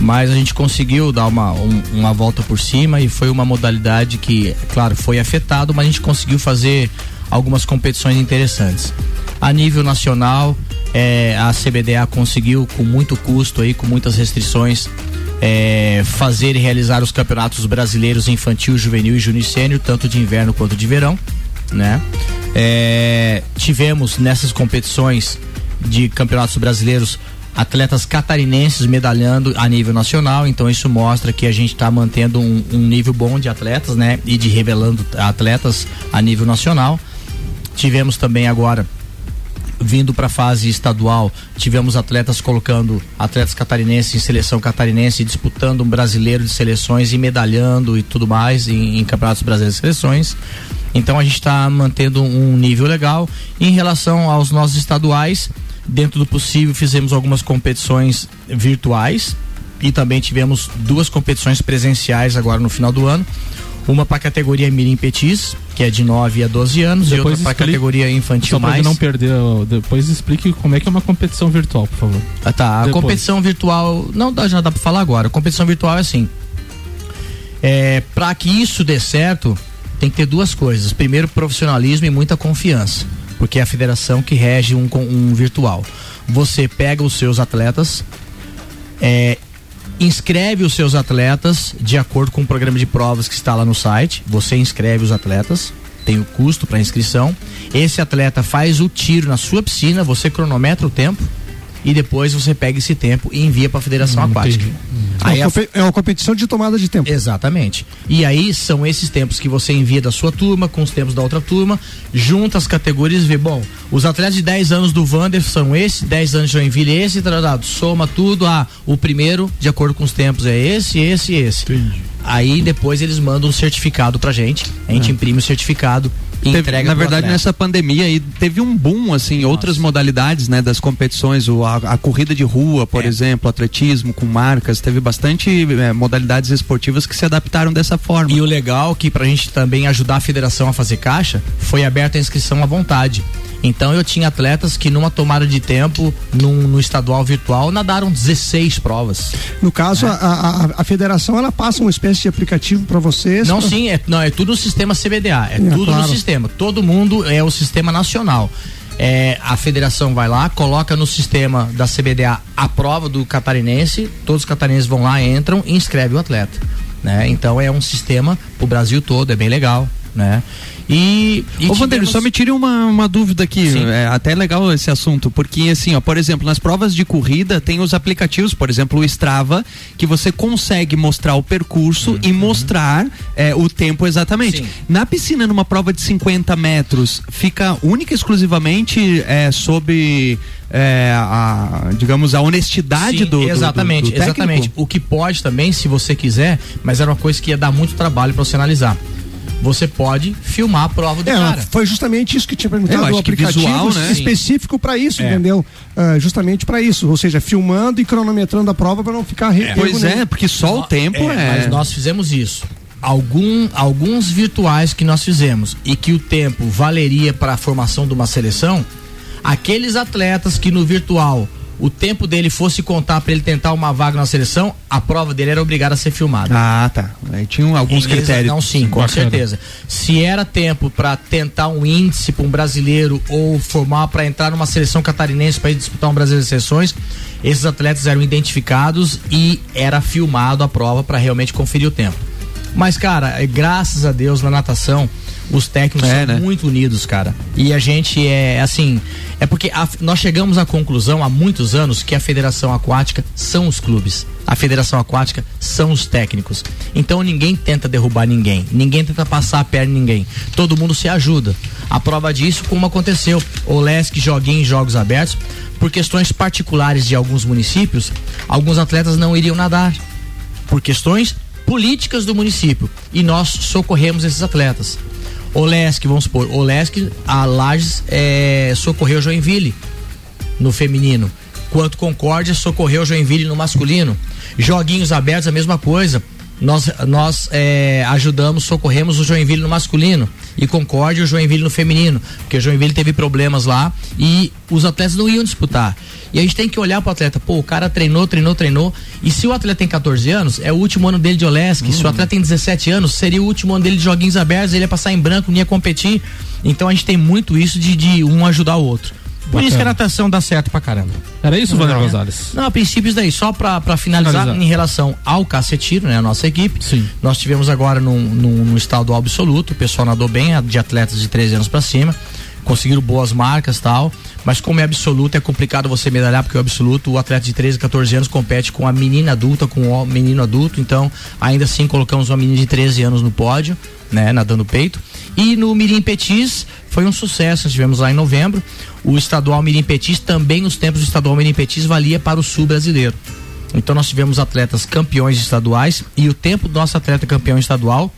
Mas a gente conseguiu dar uma, um- uma volta por cima e foi uma modalidade que, claro, foi afetado, mas a gente conseguiu fazer algumas competições interessantes. A nível nacional, eh, a CBDA conseguiu, com muito custo aí, com muitas restrições, é, fazer e realizar os campeonatos brasileiros infantil, juvenil e júnior sênior, tanto de inverno quanto de verão, né? É, tivemos nessas competições de campeonatos brasileiros atletas catarinenses medalhando a nível nacional, então isso mostra que a gente está mantendo um, um nível bom de atletas, né? E de revelando atletas a nível nacional. Tivemos também agora vindo para a fase estadual, tivemos atletas colocando atletas catarinenses em seleção catarinense, disputando um brasileiro de seleções e medalhando e tudo mais em, em campeonatos brasileiros de seleções. Então a gente está mantendo um nível legal. Em relação aos nossos estaduais, dentro do possível, fizemos algumas competições virtuais e também tivemos duas competições presenciais agora no final do ano. Uma para a categoria Mirim Petis, que é de 9 a 12 anos, e outra para a categoria infantil Só mais. não perder, depois explique como é que é uma competição virtual, por favor. Ah, tá. A Depois. competição virtual. Não dá, já dá pra falar agora. A competição virtual é assim. É, para que isso dê certo, tem que ter duas coisas. Primeiro, profissionalismo e muita confiança. Porque é a federação que rege um, um virtual. Você pega os seus atletas, é, inscreve os seus atletas de acordo com o programa de provas que está lá no site. Você inscreve os atletas, tem o custo para inscrição. Esse atleta faz o tiro na sua piscina, você cronometra o tempo e depois você pega esse tempo e envia para a Federação Aquática. Aí é, a uma compe- é uma competição de tomada de tempo. Exatamente. E aí são esses tempos que você envia da sua turma com os tempos da outra turma, junta as categorias e vê, bom, os atletas de 10 anos do Vander são esse, 10 anos de Joinville esse, tratado, soma tudo, ah, o primeiro, de acordo com os tempos, é esse, esse e esse. Aí depois eles mandam um certificado pra gente, a gente imprime o certificado e Teve- entrega na verdade, nessa pandemia aí teve um boom, assim, outras modalidades, né, das competições, o, a, a corrida de rua, É. por exemplo, atletismo com marcas, teve bastante eh, modalidades esportivas que se adaptaram dessa forma. E o legal que pra gente também ajudar a federação a fazer caixa, foi aberta a inscrição à vontade. Então eu tinha atletas que numa tomada de tempo, num, no estadual virtual, nadaram 16 provas. No caso, a, a, a federação ela passa uma espécie de aplicativo para vocês. Não, pra- sim, é, não, é tudo no sistema CBDA, é, É, tudo claro. no sistema. Todo mundo é o sistema nacional. É, a federação vai lá, coloca no sistema da CBDA a prova do catarinense, todos os catarinenses vão lá, entram e inscrevem o atleta. Né? Então é um sistema pro Brasil todo, é bem legal. Né? E, e Ô, só me tire uma, uma dúvida aqui. Sim. É até legal esse assunto, porque assim, ó, por exemplo, nas provas de corrida tem os aplicativos, por exemplo, o Strava, que você consegue mostrar o percurso e mostrar é, o tempo exatamente. Sim. Na piscina, numa prova de 50 metros, fica única e exclusivamente é, sob é, a, digamos, a honestidade Sim, do, do- do- exatamente, do técnico? exatamente. O que pode também, se você quiser, mas era uma coisa que ia dar muito trabalho para você analisar. Você pode filmar a prova do É, cara. foi justamente isso que tinha Eu perguntado acho o aplicativo visual, né? específico para isso, É. entendeu? Ah, justamente para isso, ou seja, filmando e cronometrando a prova para não ficar re- Pois é, porque só o tempo é. Mas nós fizemos isso. Algum, alguns virtuais que nós fizemos e que o tempo valeria para a formação de uma seleção, aqueles atletas que no virtual o tempo dele fosse contar para ele tentar uma vaga na seleção, a prova dele era obrigada a ser filmada. Ah, tá. Aí tinham alguns critérios. Não, sim, com Bacana. certeza. Se era tempo para tentar um índice para um brasileiro ou formar para entrar numa seleção catarinense para ir disputar um brasileiro de seleções, esses atletas eram identificados e era filmado a prova para realmente conferir o tempo. Mas, cara, é, graças a Deus na natação, os técnicos É, são né? muito unidos, cara. E a gente é assim. É porque a- nós chegamos à conclusão há muitos anos que a Federação Aquática são os clubes. A Federação Aquática são os técnicos. Então ninguém tenta derrubar ninguém. Ninguém tenta passar a perna em ninguém. Todo mundo se ajuda. A prova disso, como aconteceu. O Lesc joguinho em jogos abertos. Por questões particulares de alguns municípios, alguns atletas não iriam nadar por questões políticas do município e nós socorremos esses atletas. Olesc, vamos supor, Olesc, a Lages é, socorreu Joinville no feminino, quanto Concórdia socorreu Joinville no masculino. Joguinhos abertos, a mesma coisa. Nós, nós é, ajudamos, socorremos o Joinville no masculino e Concórdia e o Joinville no feminino, porque o Joinville teve problemas lá e os atletas não iam disputar. E a gente tem que olhar pro atleta, pô, o cara treinou, treinou, treinou. E se o atleta tem 14 anos, é o último ano dele de Olesc. Se o atleta tem 17 anos, seria o último ano dele de joguinhos abertos, ele ia passar em branco, não ia competir. Então a gente tem muito isso de, de um ajudar o outro. Por isso que a natação dá certo pra caramba. Era isso, Vander Não. Gonzalez? Não, a princípios daí, só pra, pra finalizar, Finalizar. em relação ao cacetiro, né, a nossa equipe, Sim. nós tivemos agora num, num, num estadual absoluto, o pessoal nadou bem, de atletas de 13 anos pra cima, conseguiram boas marcas tal, mas como é absoluto, é complicado você medalhar, porque o absoluto, o atleta de 13, 14 anos compete com a menina adulta, com o menino adulto, então ainda assim colocamos uma menina de 13 anos no pódio, né, nadando peito. E no Mirim Petis foi um sucesso, nós tivemos lá em novembro. O estadual Mirim Petis, também os tempos do estadual Mirim Petis valia para o sul brasileiro. Então nós tivemos atletas campeões estaduais e o tempo do nosso atleta campeão estadual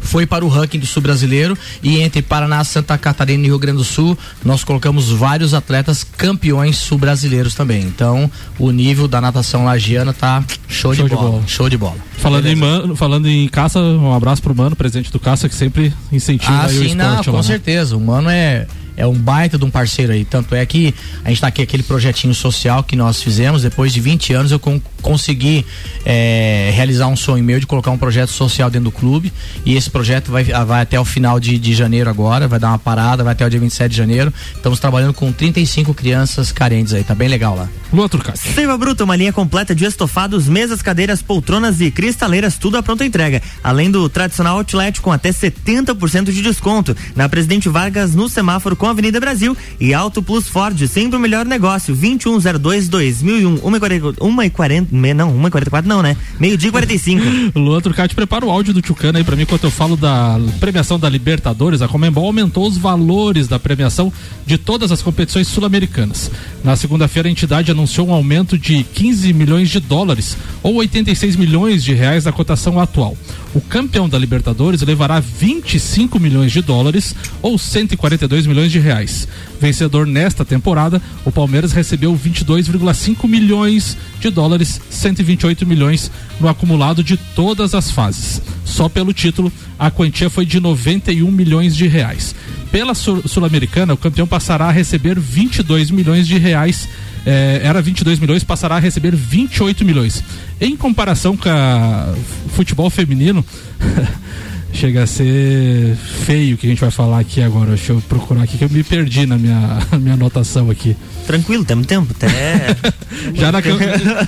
foi para o ranking do sul brasileiro e entre Paraná, Santa Catarina e Rio Grande do Sul nós colocamos vários atletas campeões sul brasileiros também. Então o nível da natação lagiana tá show, Show de, de bola, bola. show de bola. Falando em, mano, falando em caça, um abraço pro mano, presidente do caça, que sempre incentiva Ah, aí o sim, não, esporte com lá. né? certeza. O mano é, é um baita de um parceiro aí. Tanto é que a gente tá aqui aquele projetinho social que nós fizemos, depois de 20 anos eu con consegui é, realizar um sonho meu de colocar um projeto social dentro do clube e esse projeto vai, vai até o final de, de janeiro agora, vai dar uma parada, vai até o dia 27 de janeiro. Estamos trabalhando com 35 crianças carentes aí, tá bem legal lá. Lua Turcati. Seiva Bruta, uma linha completa de estofados, mesas, cadeiras, poltronas e cristaleiras, tudo à pronta entrega. Além do tradicional outlet com até 70% de desconto. Na Presidente Vargas, no semáforo com a Avenida Brasil. E Auto Plus Ford, sempre o melhor negócio. 2102 2001 1h40. Não, 1h44 não, né? Meio-dia e 45. Luan Turcati prepara o áudio do Tchucana aí pra mim enquanto eu falo da premiação da Libertadores. A Comembol aumentou os valores da premiação de todas as competições sul-americanas. Na segunda-feira, a entidade anunciou um aumento de 15 milhões de dólares, ou 86 milhões de reais da cotação atual. O campeão da Libertadores levará 25 milhões de dólares, ou 142 milhões de reais. Vencedor nesta temporada, o Palmeiras recebeu 22,5 milhões de dólares, 128 milhões no acumulado de todas as fases. Só pelo título, a quantia foi de 91 milhões de reais. Pela Sul- Sul-Americana, o campeão passará a receber 22 milhões de reais. eh, era 22 milhões, passará a receber 28 milhões. Em comparação com a futebol feminino, chega a ser feio o que a gente vai falar aqui agora. Deixa eu procurar aqui que eu me perdi na minha, minha anotação aqui. Tranquilo, temos tempo. Até. Já, na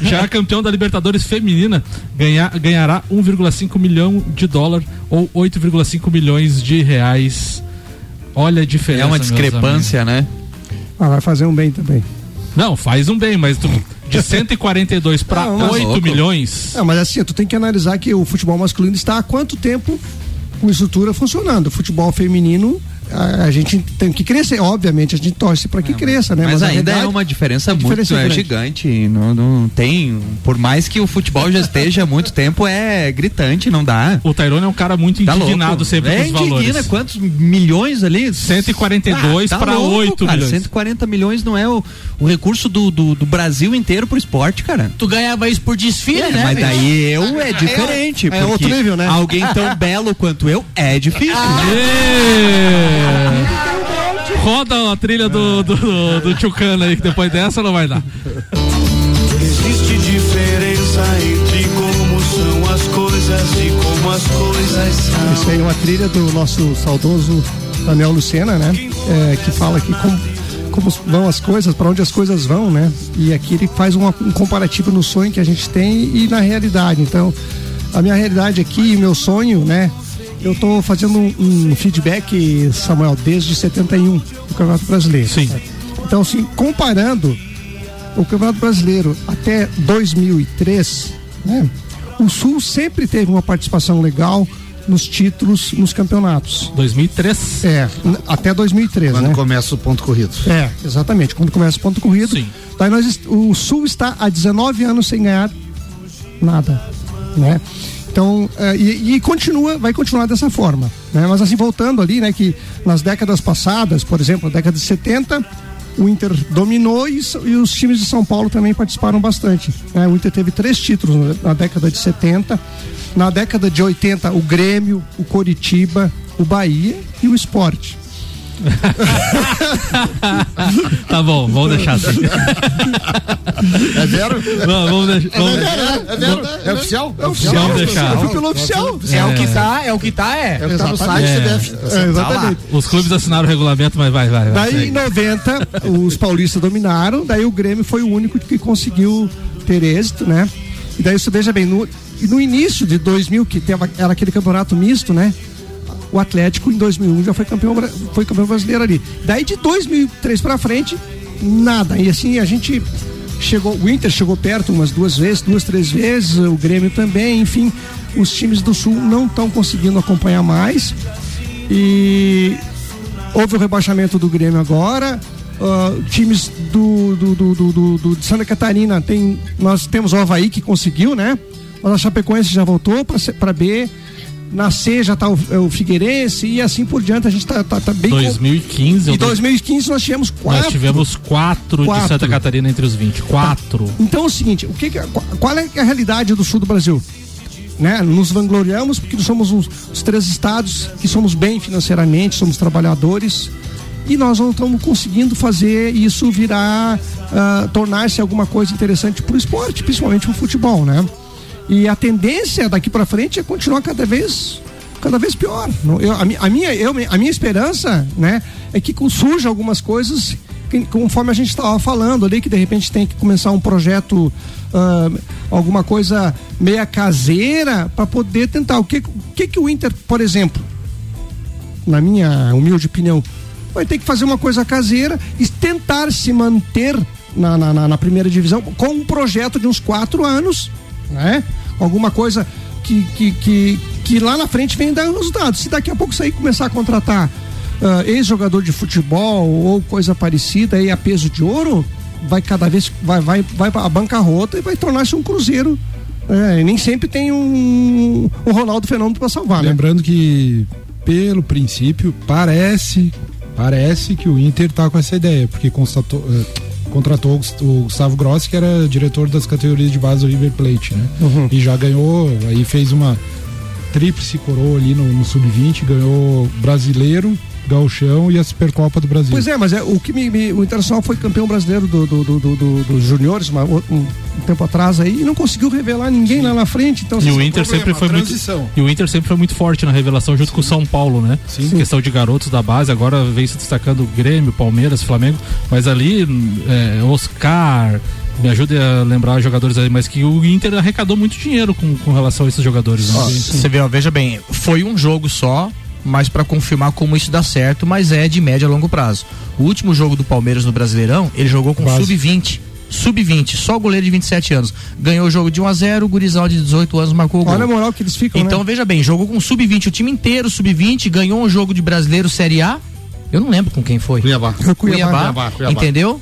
já a campeão da Libertadores feminina ganha, ganhará 1,5 milhão de dólar ou 8,5 milhões de reais. Olha a diferença. É uma discrepância, né? Ah, vai fazer um bem também. Não, faz um bem, mas tu, de 142 para Não, mas- 8 milhões. É, mas assim, tu tem que analisar que o futebol masculino está há quanto tempo com estrutura funcionando. Futebol feminino, a, a gente tem que crescer. Obviamente, a gente torce para que cresça, né? Mas, a ainda é realidade- uma diferença muito diferença é é gigante. Não, não tem. Por mais que o futebol já esteja há muito tempo, é gritante, não dá. O Tairone é um cara muito Tá indignado louco. sempre é com os valores. indigna, quantos milhões ali? 142 Ah, tá para louco, 8 cara. milhões. 140 milhões não é o, o recurso do, do, do Brasil inteiro pro esporte, cara. Tu ganhava isso por desfile, É, né? mas daí eu é diferente. é porque outro nível, né? Alguém tão belo quanto eu é difícil. Ê! Roda a trilha do, do, do, do aí, que depois dessa não vai dar. Existe diferença entre como são as coisas e como as coisas são. Isso aí é uma trilha do nosso saudoso Daniel Lucena, né? É, que fala que como, como vão as coisas, para onde as coisas vão, né? E aqui ele faz uma- um comparativo no sonho que a gente tem e na realidade. Então, a minha realidade aqui, meu sonho, né? Eu tô fazendo um, um feedback, Samuel, desde 71 do Campeonato Brasileiro. Sim. Então, assim, comparando o Campeonato Brasileiro até 2003, né? O Sul sempre teve uma participação legal nos títulos, nos campeonatos. 2003. É, até 2003, Quando né? começa o ponto corrido. É, exatamente. Quando começa o ponto corrido. Sim. Daí nós, o Sul está há 19 anos sem ganhar nada, né? Então, é, e, e continua, vai continuar dessa forma, né? Mas assim, voltando ali, né, que nas décadas passadas, por exemplo, na década de 70, o Inter dominou e, e os times de São Paulo também participaram bastante. né? O Inter teve três títulos na, na década de 70. Na década de 80, o Grêmio, o Coritiba, o Bahia e o Esporte. Tá bom, vamos deixar assim. É zero? Não, vamos deixar. Vamos, É zero? É oficial? É oficial? Vamos deixar. Eu fui pelo oficial. É o que tá, é o que tá, é. É o que tá no site É. CBF. É, exatamente. Os clubes assinaram o regulamento, mas vai, vai. vai. Daí em 90, os paulistas dominaram, daí o Grêmio foi o único que conseguiu ter êxito, né? E daí você veja bem, no, no início de 2000, que teve, era aquele campeonato misto, né? O Atlético em 2001 já foi campeão, foi campeão brasileiro ali. Daí de 2003 pra frente, nada. E assim, a gente chegou, o Inter chegou perto umas duas vezes, duas, três vezes, o Grêmio também, enfim, os times do Sul não estão conseguindo acompanhar mais. E houve o rebaixamento do Grêmio agora. ah, times do, do, do, do- do- de Santa Catarina tem. Nós temos o Havaí que conseguiu, né? Mas a Chapecoense já voltou para B. Na C já está o, é o Figueirense e assim por diante. A gente está tá, tá bem. com- 2015. Em eu- 2015 nós tivemos quatro. Nós tivemos quatro, de Quatro. Santa Catarina entre os 20. Quatro. Então é o seguinte, o que que- qual- é a realidade do sul do Brasil? Né? Nos vangloriamos porque nós somos os, os três estados que somos bem financeiramente, somos trabalhadores e nós não estamos conseguindo fazer isso virar, ah, tornar-se alguma coisa interessante para o esporte, principalmente o futebol, né? E a tendência daqui para frente é continuar cada vez cada vez pior. Eu, a, a minha, eu, a minha esperança, né, é que surja algumas coisas que, conforme a gente estava falando ali, que de repente tem que começar um projeto, ah, alguma coisa meia caseira para poder tentar. O que, o que que o Inter, por exemplo, na minha humilde opinião, vai ter que fazer uma coisa caseira e tentar se manter na, na- na primeira divisão com um projeto de uns quatro anos, né? Alguma coisa que, que, que, que lá na frente vem dar resultado. Se daqui a pouco sair começar a contratar ah, ex-jogador de futebol ou coisa parecida aí a peso de ouro, vai cada vez vai vai vai a bancarrota e vai tornar-se um cruzeiro. É, nem sempre tem um, um Ronaldo Fenômeno para salvar, né? Lembrando que, pelo princípio, parece, parece que o Inter tá com essa ideia, porque constatou, eh, contratou o Gus- o Gustavo Grossi, que era diretor das categorias de base do River Plate, né? Uhum. E já ganhou, aí fez uma tríplice coroa ali no, no Sub-20, ganhou brasileiro, gauchão e a Supercopa do Brasil. Pois é, mas é, o que me, me- o Internacional foi campeão brasileiro do, do, do, do- do- dos juniores uma- um, um tempo atrás aí e não conseguiu revelar ninguém lá na frente. Então, E esse o é Inter problema, sempre foi muito e o Inter sempre foi muito forte na revelação junto com o São Paulo, né? Sim. Questão de garotos da base, agora vem se destacando o Grêmio, Palmeiras, Flamengo, mas ali é, Oscar, me ajude a lembrar os jogadores aí, mas que o Inter arrecadou muito dinheiro com, com relação a esses jogadores. né? Ó, Você vê, ó, veja bem, foi um jogo só, mas para confirmar como isso dá certo, mas é de médio a longo prazo. O último jogo do Palmeiras no Brasileirão, ele jogou com Base. sub-20. Sub-20, só o goleiro de 27 anos. Ganhou o jogo de 1 a 0 o gurizão de 18 anos marcou o gol. Olha a moral que eles ficam, Então né? veja bem, jogou com sub-20, o time inteiro sub-20, ganhou um jogo de brasileiro Série A. Eu não lembro com quem foi. Cuiabá. Cuiabá. Cuiabá, Cuiabá. Entendeu?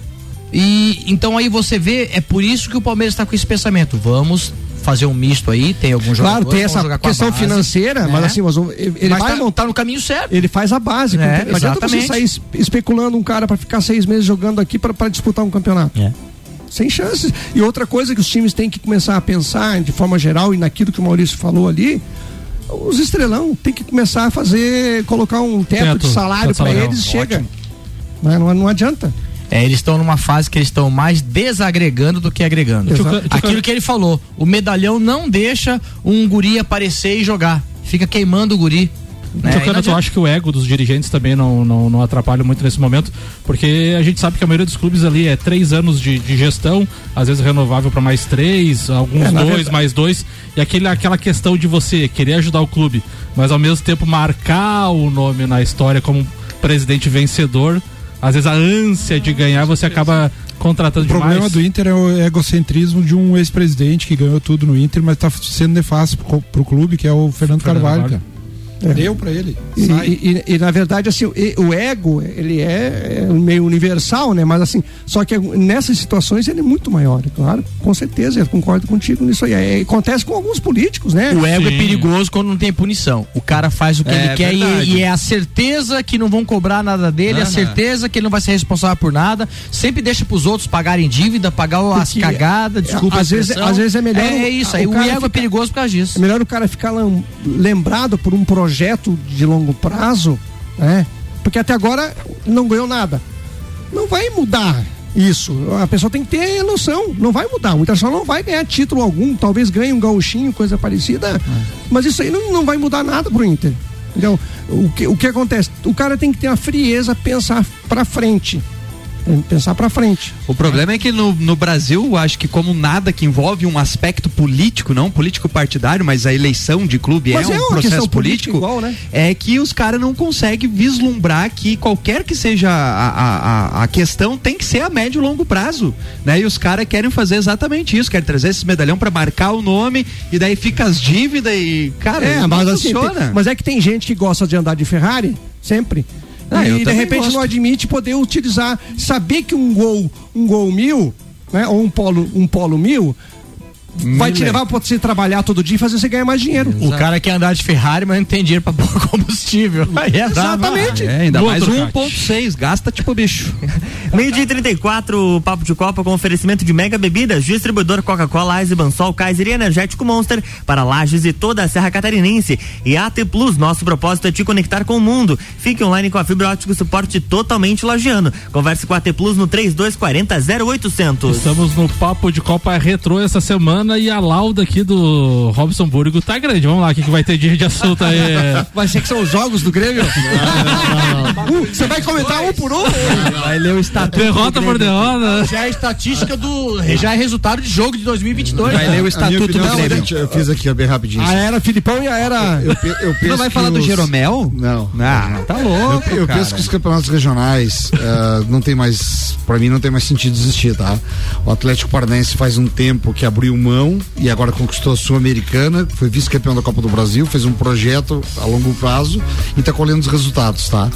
E então aí você vê, é por isso que o Palmeiras está com esse pensamento. Vamos fazer um misto aí, tem alguns Claro, jogadores, tem vamos essa questão base, financeira, né? mas assim, mas ele Mas vai tá- montar no caminho certo. Ele faz a base. É, não adianta você sair es- especulando um cara para ficar seis meses jogando aqui para disputar um campeonato. Sem chances. E outra coisa que os times têm que começar a pensar de forma geral e naquilo que o Maurício falou ali, os estrelão tem que começar a fazer, colocar um teto, Teto, de salário para eles, chega. Ótimo. Não, não, não adianta. É, eles estão numa fase que eles estão mais desagregando do que agregando. Exato. Eu- eu- Aquilo que ele falou, o medalhão não deixa um guri aparecer e jogar. Fica queimando o guri. Né? E não Tucano, tu adianta- acha que o ego dos dirigentes também não, não, não atrapalha muito nesse momento? Porque a gente sabe que a maioria dos clubes ali é três anos de, de gestão, às vezes renovável para mais três, alguns É, dois, verdade- mais dois. E aquele, aquela questão de você querer ajudar o clube, mas ao mesmo tempo marcar o nome na história como presidente vencedor. Às vezes a ânsia de ganhar você acaba contratando O problema demais. do Inter é o egocentrismo de um ex-presidente que ganhou tudo no Inter, mas tá sendo nefasto pro, pro clube, que é o Fernando, Fernando Carvalho, Carvalho. Cara. Deu pra ele. E, Sai. e- e, na verdade, assim, o, o ego, ele é, é meio universal, né? Mas assim, só que nessas situações ele é muito maior, é claro. Com certeza, eu concordo contigo nisso aí. É, acontece com alguns políticos, né? O ego é perigoso quando não tem punição. O cara faz o que É ele quer e, e é a certeza que não vão cobrar nada dele, a Aham. certeza que ele não vai ser responsável por nada. Sempre deixa pros outros pagarem dívida, pagar as Porque, cagadas, desculpa às a vezes, às vezes é melhor. É, isso aí. O, cara ego é fica- perigoso por causa disso. É melhor o cara ficar lembrado por um projeto de longo prazo, né? Porque até agora não ganhou nada. Não vai mudar isso. A pessoa tem que ter noção. Não vai mudar. O Internacional não vai ganhar título algum. Talvez ganhe um gauchinho, coisa parecida. Mas isso aí não, não vai mudar nada pro Inter. Entendeu? O que, o que acontece? O cara tem que ter a frieza, pensar pra frente. Tem que Pensar pra frente. O problema é que no, no Brasil, acho que como nada que envolve um aspecto político, não político partidário, mas a eleição de clube Mas é, é um processo político, igual, né? é que os caras não conseguem vislumbrar que qualquer que seja a, a, a, questão tem que ser a médio e longo prazo, né? E os caras querem fazer exatamente isso, querem trazer esse medalhão pra marcar o nome e daí fica as dívidas e, cara, é, mas assim, funciona. tem- mas é que tem gente que gosta de andar de Ferrari, sempre. Ah, e de repente gosto. não admite poder utilizar, saber que um gol, um gol mil, né, ou um polo, um polo mil, vai te levar pra você trabalhar todo dia e fazer você ganhar mais dinheiro. O cara quer andar de Ferrari, mas não tem dinheiro pra pôr combustível. Aí é. Exatamente. É, ainda mais outro um kart. 1.6, gasta tipo bicho. Meio dia e 34, o Papo de Copa com oferecimento de mega bebidas, distribuidor Coca-Cola, Eisenbahn, Sol, Kaiser e Energético Monster para Lages e toda a Serra Catarinense. E AT Plus, nosso propósito é te conectar com o mundo. Fique online com a fibra ótica e suporte totalmente lagiano. Converse com a AT Plus no 3240 0800. Estamos no Papo de Copa Retrô essa semana e a lauda aqui do Robson Burgo tá grande. Vamos lá, o que, que vai ter de, de assunto aí? Vai ser que são os jogos do Grêmio? Uh, Você vai comentar um por um? Vai ler o estatuto. Derrota por derrota. Já é estatística do. Já é resultado de jogo de 2022. Vai ler o estatuto do a Grêmio. Eu fiz aqui, bem rapidinho. A era Filipão e a era. Eu, eu penso Não vai falar do Jeromel? Não. Ah, tá louco. Eu, eu penso que os campeonatos regionais eh, não tem mais, pra mim não tem mais sentido existir, tá? O Atlético Paranaense faz um tempo que abriu mão e agora conquistou a Sul-Americana, foi vice-campeão da Copa do Brasil, fez um projeto a longo prazo e tá colhendo os resultados, tá?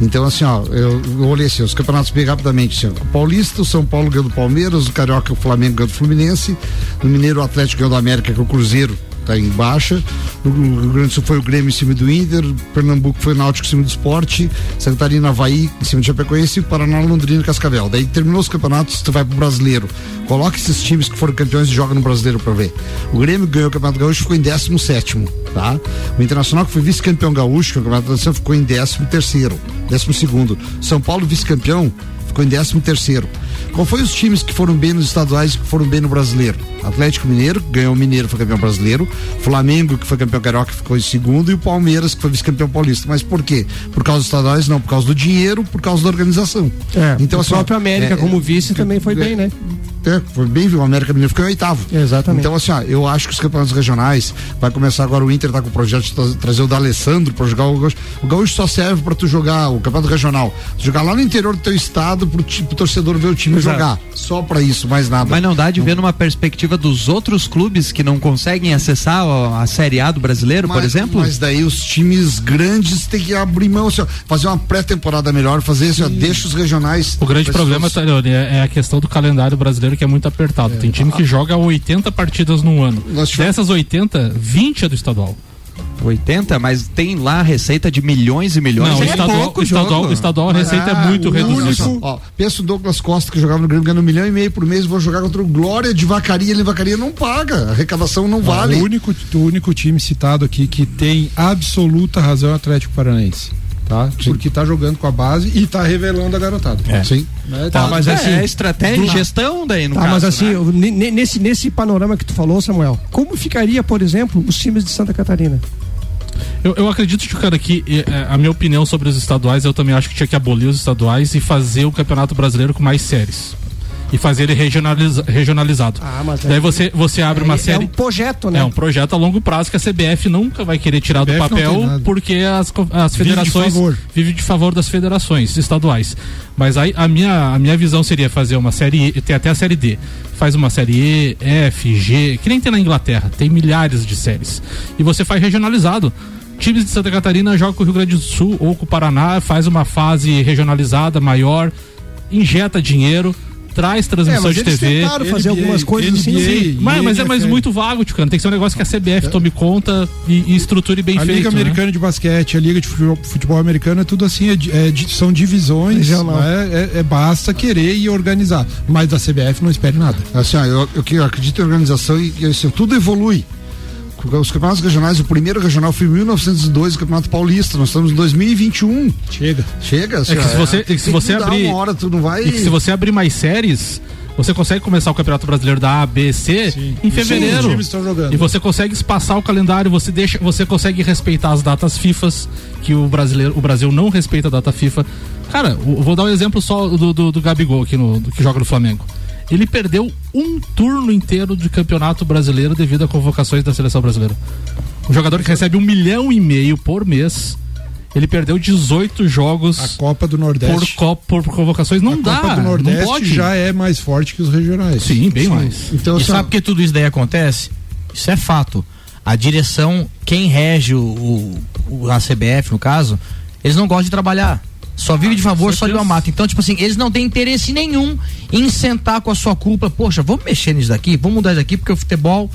Então assim, ó, eu, eu olhei assim, os campeonatos bem rapidamente, assim, o Paulista, o São Paulo ganhou do Palmeiras, o Carioca, o Flamengo ganhou do Fluminense, no Mineiro o Atlético ganhou do América, que é o Cruzeiro tá em baixa. No Rio Grande do Sul foi o Grêmio em cima do Inter, Pernambuco foi o Náutico em cima do Esporte, Santa Catarina, Havaí em cima do Chapecoense Paraná, Londrina e Cascavel. Daí terminou os campeonatos, tu vai pro brasileiro. Coloca esses times que foram campeões e joga no brasileiro pra ver. O Grêmio ganhou o Campeonato Gaúcho ficou em 17 tá? O Internacional, que foi vice-campeão gaúcho, que é o Campeonato Nacional, ficou em 13 terceiro, 12 segundo. São Paulo, vice-campeão, ficou em 13 terceiro. Qual foi os times que foram bem nos estaduais e que foram bem no brasileiro? Atlético Mineiro, que ganhou o Mineiro, foi campeão brasileiro. Flamengo, que foi campeão carioca, ficou em segundo. E o Palmeiras, que foi vice-campeão paulista. Mas por quê? Por causa dos estaduais? Não, por causa do dinheiro, por causa da organização. É, então, o assim, próprio América, é, como vice, também foi bem, né? é, foi bem, o América Mineiro ficou em oitavo. Exatamente. Então, assim, ó, eu acho que os campeonatos regionais vai começar agora o Inter tá com o projeto de tra- trazer o D'Alessandro para jogar o gaúcho. O gaúcho só serve para tu jogar o campeonato regional. Tu jogar lá no interior do teu estado pro, ti- pro torcedor ver o time Exato. jogar. Só para isso, mais nada. Mas não dá de ver numa perspectiva dos outros clubes que não conseguem acessar ó, a Série A do brasileiro, por Mas- exemplo? Mas daí os times grandes têm que abrir mão, assim, ó, fazer uma pré-temporada melhor, fazer assim, ó, deixa os regionais. O grande problema, Talione, é, é a questão do calendário brasileiro que é muito apertado. Tem time que joga 80 partidas num ano. Dessas 80, 20 é do estadual. 80, mas tem lá receita de milhões e milhões. Não, É estadual, pouco o estadual, estadual a receita Ah, é muito reduzida. Ó, pensa o Douglas Costa que jogava no Grêmio ganhando um milhão e meio por mês, vou jogar contra o Glória de Vacaria, ele Vacaria não paga, a arrecadação não vale. O único, o único time citado aqui que tem absoluta razão é o Atlético Paranaense. Tá? Porque tá jogando com a base e tá revelando a garotada. Sim. Né? Tá, mas assim, é estratégia Tá. gestão daí no Tá, caso. mas assim, né? nesse, nesse panorama que tu falou, Samuel, como ficaria, por exemplo, os times de Santa Catarina? Eu, eu acredito, cara, que eh, eh, a minha opinião sobre os estaduais, eu também acho que tinha que abolir os estaduais e fazer o Campeonato Brasileiro com mais séries. E fazer ele regionaliza- regionalizado. Ah, mas Daí aí- você, você abre uma É- série. É um projeto, né? É um projeto a longo prazo que a CBF nunca vai querer tirar do papel porque as, as Vive de federações favor. vive de favor das federações estaduais. Mas aí a minha, a minha visão seria fazer uma série E, tem até a série D. Faz uma série E, F, G, que nem tem na Inglaterra, tem milhares de séries. E você faz regionalizado. Times de Santa Catarina jogam com o Rio Grande do Sul ou com o Paraná, faz uma fase regionalizada maior, injeta dinheiro, traz transmissão É, mas de eles TV. tentaram fazer algumas coisas assim. Sim, mas, mas é mais muito vago, Ticano. Tem que ser um negócio que a CBF tome conta e, e estruture bem a feito. Liga né? Americana de Basquete, a Liga de Futebol, futebol Americano é tudo assim, é é são divisões, né? é, é basta querer e organizar. Mas da CBF não espere nada. Assim, ó, eu, eu, que acredito em organização e, e, assim, tudo evolui. Os campeonatos regionais, o primeiro regional foi em 1902, o Campeonato Paulista. Nós estamos em 2021. Chega. Chega, assim, É que se você, é que se você mudar abrir. uma hora, tu não vai. E que se você abrir mais séries, você consegue começar o Campeonato Brasileiro da A, B, C em fevereiro. Sim. E você consegue espaçar o calendário, você deixa, você consegue respeitar as datas FIFAs, que o brasileiro, o Brasil não respeita a data FIFA. Cara, eu vou dar um exemplo só do, do, do Gabigol aqui no, do que joga no Flamengo. Ele perdeu um turno inteiro de campeonato brasileiro devido a convocações da seleção brasileira. Um jogador que recebe um milhão e meio por mês, ele perdeu 18 jogos A Copa do por, Nordeste. co- por convocações. Não a dá, Copa do não Nordeste pode. já é mais forte que os regionais. Sim, bem mais. Então, e assim, ó, sabe por que tudo isso daí acontece? Isso é fato. A direção, quem rege o, o- o- a CBF, no caso, eles não gostam de trabalhar. Só vive de favor, só de uma mata. Então, tipo assim, eles não têm interesse nenhum em sentar com a sua culpa. Poxa, vamos mexer nisso daqui, vamos mudar isso daqui, porque o futebol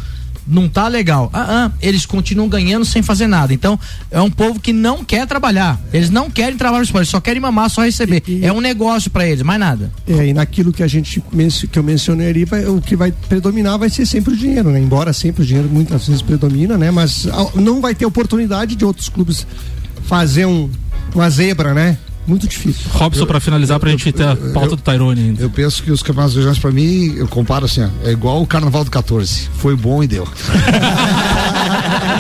não tá legal. Ah, ah, eles continuam ganhando sem fazer nada. Então, é um povo que não quer trabalhar. Eles não querem trabalhar no esporte, só querem mamar, só receber. E- e- é um negócio para eles, mais nada. É, e naquilo que a gente que eu mencionei ali, vai- o que vai predominar vai ser sempre o dinheiro, né? Embora sempre o dinheiro muitas vezes predomina, né? Mas ah, não vai ter oportunidade de outros clubes fazer um, uma zebra, né? Muito difícil. Robson, pra finalizar, pra gente ter a pauta do Tyrone ainda. Eu penso que os campeonatos regionais, pra mim, eu comparo assim, ó, é igual o Carnaval do 14. Foi bom e deu.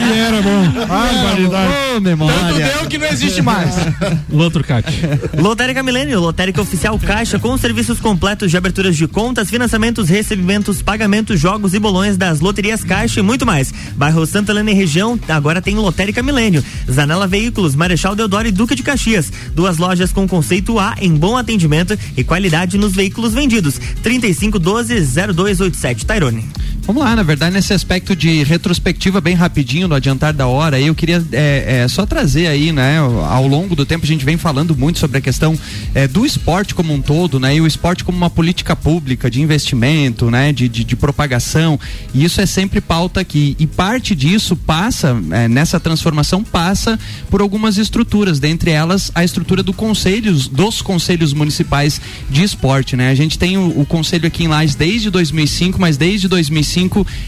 E era bom. Barbaridade. Memória. Tanto deu que não existe mais. Turcati. Lotérica Milênio, lotérica oficial Caixa, com serviços completos de aberturas de contas, financiamentos, recebimentos, pagamentos, jogos e bolões das loterias Caixa e muito mais. Bairro Santa Helena e região, agora tem Lotérica Milênio. Zanela Veículos, Marechal Deodoro e Duque de Caxias. Duas lojas com conceito A em bom atendimento e qualidade nos veículos vendidos. 3512-0287. Tairone. Vamos lá, na verdade, nesse aspecto de retrospectiva bem rapidinho, no adiantar da hora, eu queria é, é, só trazer aí, né, ao longo do tempo a gente vem falando muito sobre a questão é, do esporte como um todo, né, e o esporte como uma política pública de investimento, né, de, de, de propagação, e isso é sempre pauta aqui, e parte disso passa, é, nessa transformação, passa por algumas estruturas, dentre elas a estrutura do conselhos, dos conselhos municipais de esporte, né, a gente tem o, o conselho aqui em Lages desde 2005, mas desde 2005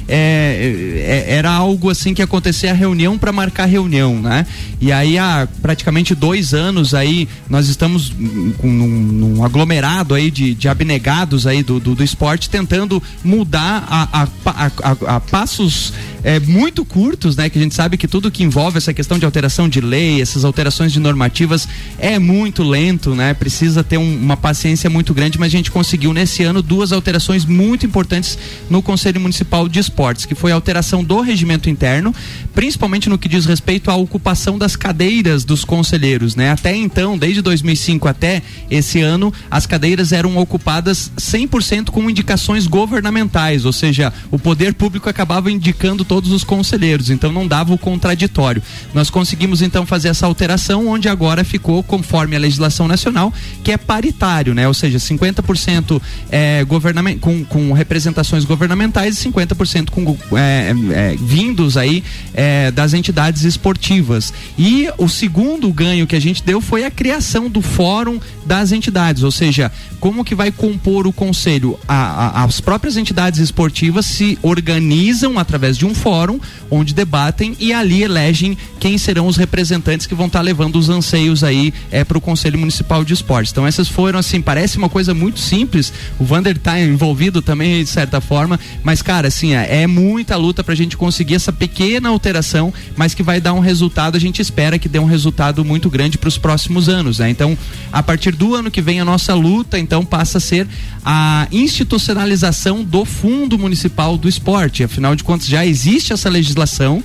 é, é, era algo assim que acontecia a reunião para marcar reunião, né? E aí há praticamente dois anos aí nós estamos com num, num aglomerado aí de, de abnegados aí do, do, do esporte tentando mudar a, a, a, a- a passos é, muito curtos, né? Que a gente sabe que tudo que envolve essa questão de alteração de lei, essas alterações de normativas é muito lento, né? Precisa ter um- uma paciência muito grande, mas a gente conseguiu nesse ano duas alterações muito importantes no Conselho Municipal de Esportes, que foi a alteração do regimento interno, principalmente no que diz respeito à ocupação das cadeiras dos conselheiros, né? Até então, desde 2005 até esse ano, as cadeiras eram ocupadas 100% com indicações governamentais, ou seja, o poder público acabava indicando todos os conselheiros, então não dava o contraditório. Nós conseguimos então fazer essa alteração, onde agora ficou conforme a legislação nacional, que é paritário, né? Ou seja, 50% é, governament, com, com representações governamentais 50% com é, é, vindos aí é, das entidades esportivas. E o segundo ganho que a gente deu foi a criação do fórum das entidades, ou seja, como que vai compor o conselho? A- a- as próprias entidades esportivas se organizam através de um fórum onde debatem e ali elegem quem serão os representantes que vão estar levando os anseios aí é, para o Conselho Municipal de Esportes. Então essas foram assim, parece uma coisa muito simples. O Vander tá envolvido também de certa forma, mas cara, assim, é, é muita luta pra gente conseguir essa pequena alteração, mas que vai dar um resultado, a gente espera que dê um resultado muito grande para os próximos anos, né? Então, a partir do ano que vem a nossa luta, então passa a ser a institucionalização do Fundo Municipal do Esporte. Afinal de contas, já existe essa legislação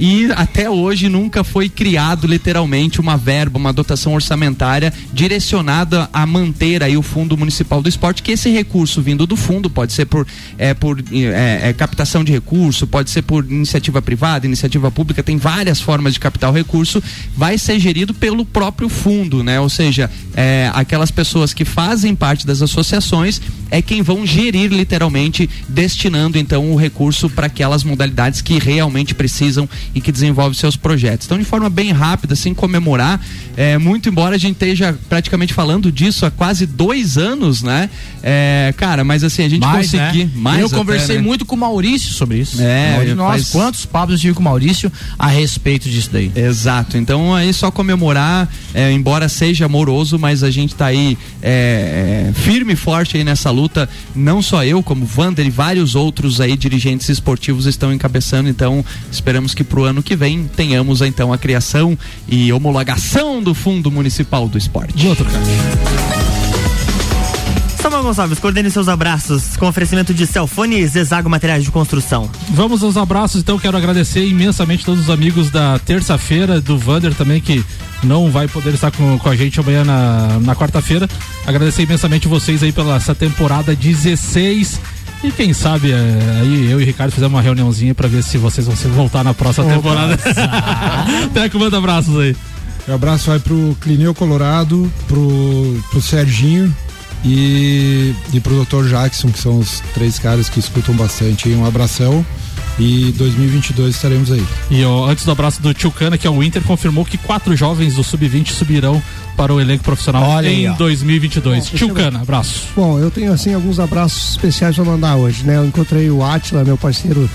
e até hoje nunca foi criado literalmente uma verba, uma dotação orçamentária direcionada a manter aí o Fundo Municipal do Esporte, que esse recurso vindo do fundo pode ser por, é, por é, é, captação de recurso, pode ser por iniciativa privada, iniciativa pública, tem várias formas de captar o recurso, vai ser gerido pelo próprio fundo, né? Ou seja, é, aquelas pessoas que fazem parte das associações é quem vão gerir literalmente, destinando então o recurso para aquelas modalidades que realmente precisam e que desenvolvem seus projetos. Então, de forma bem rápida, sem comemorar, é, muito embora a gente esteja praticamente falando disso há quase dois anos, né? É, cara, mas assim, a gente Mais, conseguir né? mais. Eu até, conversei né? muito com o Maurício sobre isso. É, Onde nós, faz- quantos papos eu tive com o Maurício a respeito disso daí. Exato. Então aí só comemorar, é, embora seja amoroso, mas a gente tá aí é, é, firme e forte aí nessa luta. Não só eu, como Vander e vários outros aí dirigentes esportivos estão encabeçando. Então esperamos que pro ano que vem tenhamos então a criação e homologação do Fundo Municipal do Esporte. Outro cara. Samuel Gonçalves, coordene seus abraços com oferecimento de Celfone e Zezago Materiais de Construção. Vamos aos abraços, então quero agradecer imensamente todos os amigos da terça-feira, do Vander também, que não vai poder estar com, com a gente amanhã na, na quarta-feira. Agradecer imensamente vocês aí pela essa temporada 16. E quem sabe é, aí eu e o Ricardo fizemos uma reuniãozinha pra ver se vocês vão se voltar na próxima Opa. temporada. Teco, manda abraços aí. O abraço vai pro Clineu Colorado, pro, pro Serginho e, e pro Dr. Jackson, que são os três caras que escutam bastante. aí. Um abração. E 2022 estaremos aí. E ó, antes do abraço do Tio Cana, que é o Inter, confirmou que quatro jovens do Sub-20 subirão para o elenco profissional Olha aí, em ó. 2022. Bom, Tio deixa eu- Cana, abraço. Bom, eu tenho assim alguns abraços especiais pra mandar hoje, né? Eu encontrei o Atila, meu parceiro,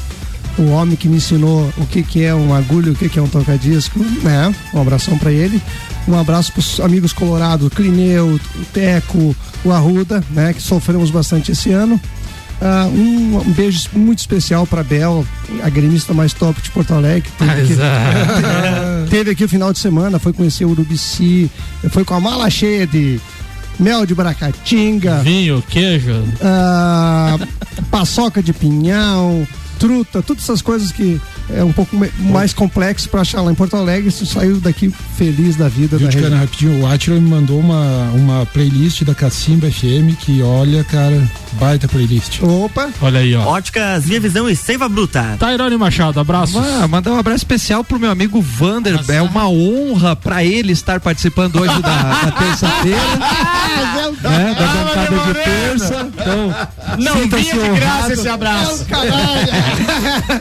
o homem que me ensinou o que que é um agulho, o que que é um tocadisco, né? Um abração pra ele. Um abraço pros amigos colorados, Clineu, Teco, o Arruda, né? Que sofremos bastante esse ano. Ah, um, um beijo muito especial pra Bel, a gremista mais top de Porto Alegre. Teve aqui, teve aqui o final de semana, foi conhecer o Urubici, foi com a mala cheia de mel de bracatinga, Vinho, queijo. ah, paçoca de pinhão, truta, todas essas coisas que é um pouco me- mais complexo para achar lá em Porto Alegre. Você saiu daqui feliz da vida. Viu, da região. rapidinho, o Atila me mandou uma, uma playlist da Cacimba FM que, olha, cara, baita playlist. Opa! Olha aí, ó. Óticas Via Visão e Seiva Bruta. Tairone Machado, abraço. Ah, mandar um abraço especial pro meu amigo Vander. É uma honra pra ele estar participando hoje da, da terça-feira. né, da bancada de terça. Então, Não vinha de honrado. graça esse abraço.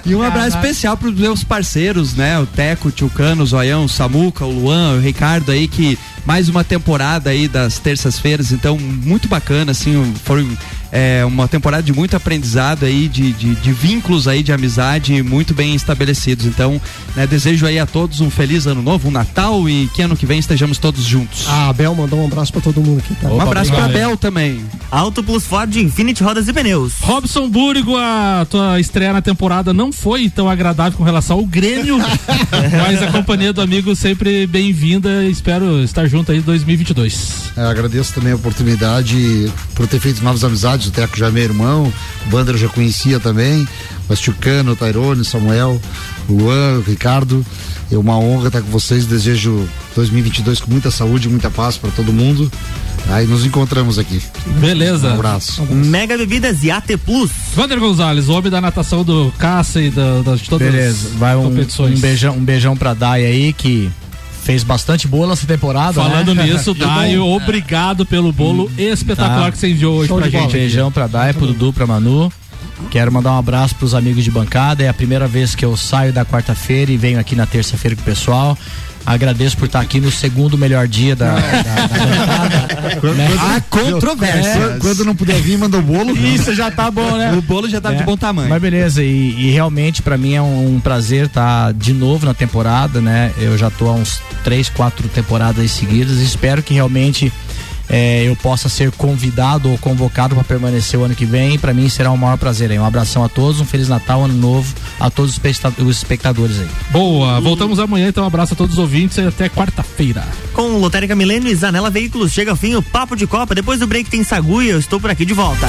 E um abraço especial pros meus parceiros, né? O Teco, o Tio Cano, o Zoião, o Samuca, o Luan, o Ricardo aí, que mais uma temporada aí das terças-feiras, então muito bacana, assim, foi é, uma temporada de muito aprendizado aí, de, de, de vínculos aí de amizade muito bem estabelecidos. Então, né, desejo aí a todos um feliz ano novo, um Natal e que ano que vem estejamos todos juntos. Ah, a Bel mandou um abraço pra todo mundo aqui, tá? um abraço pra obrigado. Bel também. Auto Plus Ford Infinity Rodas e Pneus. Robson Búrigo, a tua estreia na temporada não foi tão agradável com relação ao Grêmio, mas a companhia do amigo sempre bem-vinda. Espero estar junto aí em 2022. É, agradeço também a oportunidade por ter feito novas amizades. O Teco já é meu irmão, o Bander eu já conhecia também, mas Tucano, o Tairone, o Samuel, o Luan, o Ricardo. É uma honra estar com vocês. Desejo 2022 com muita saúde e muita paz para todo mundo. Aí nos encontramos aqui. Beleza. Um abraço. Mega Bebidas e AT Plus. Vander Gonzalez, o homem da natação do Caça e da, das de todas Beleza, vai um, competições. um beijão, um beijão pra Dai aí que fez bastante boa nessa temporada. Falando né? nisso, Dai, obrigado pelo bolo espetacular Tá. que você enviou hoje Show pra gente. Beijão pra Dai, pro Dudu, pra Manu. Quero mandar um abraço pros amigos de bancada. É a primeira vez que eu saio da quarta-feira e venho aqui na terça-feira com o pessoal. Agradeço por estar aqui no segundo melhor dia da, da, da Quando- né? Há controvérsias. Quando, não puder vir, manda o bolo. Isso já tá bom, né? O bolo já tá É. de bom tamanho. Mas beleza, e, e realmente pra mim é um, um prazer estar de novo na temporada, né? Eu já tô há uns três, quatro temporadas seguidas e espero que realmente é, eu possa ser convidado ou convocado para permanecer o ano que vem. Pra mim será um maior prazer aí. Um abração a todos, um feliz Natal, ano novo a todos os especta- os espectadores aí. Boa, voltamos amanhã, então um abraço a todos os ouvintes e até quarta-feira. Com Lotérica Milênio e Zanela Veículos chega ao fim o Papo de Copa. Depois do break tem Sagu e eu estou por aqui de volta.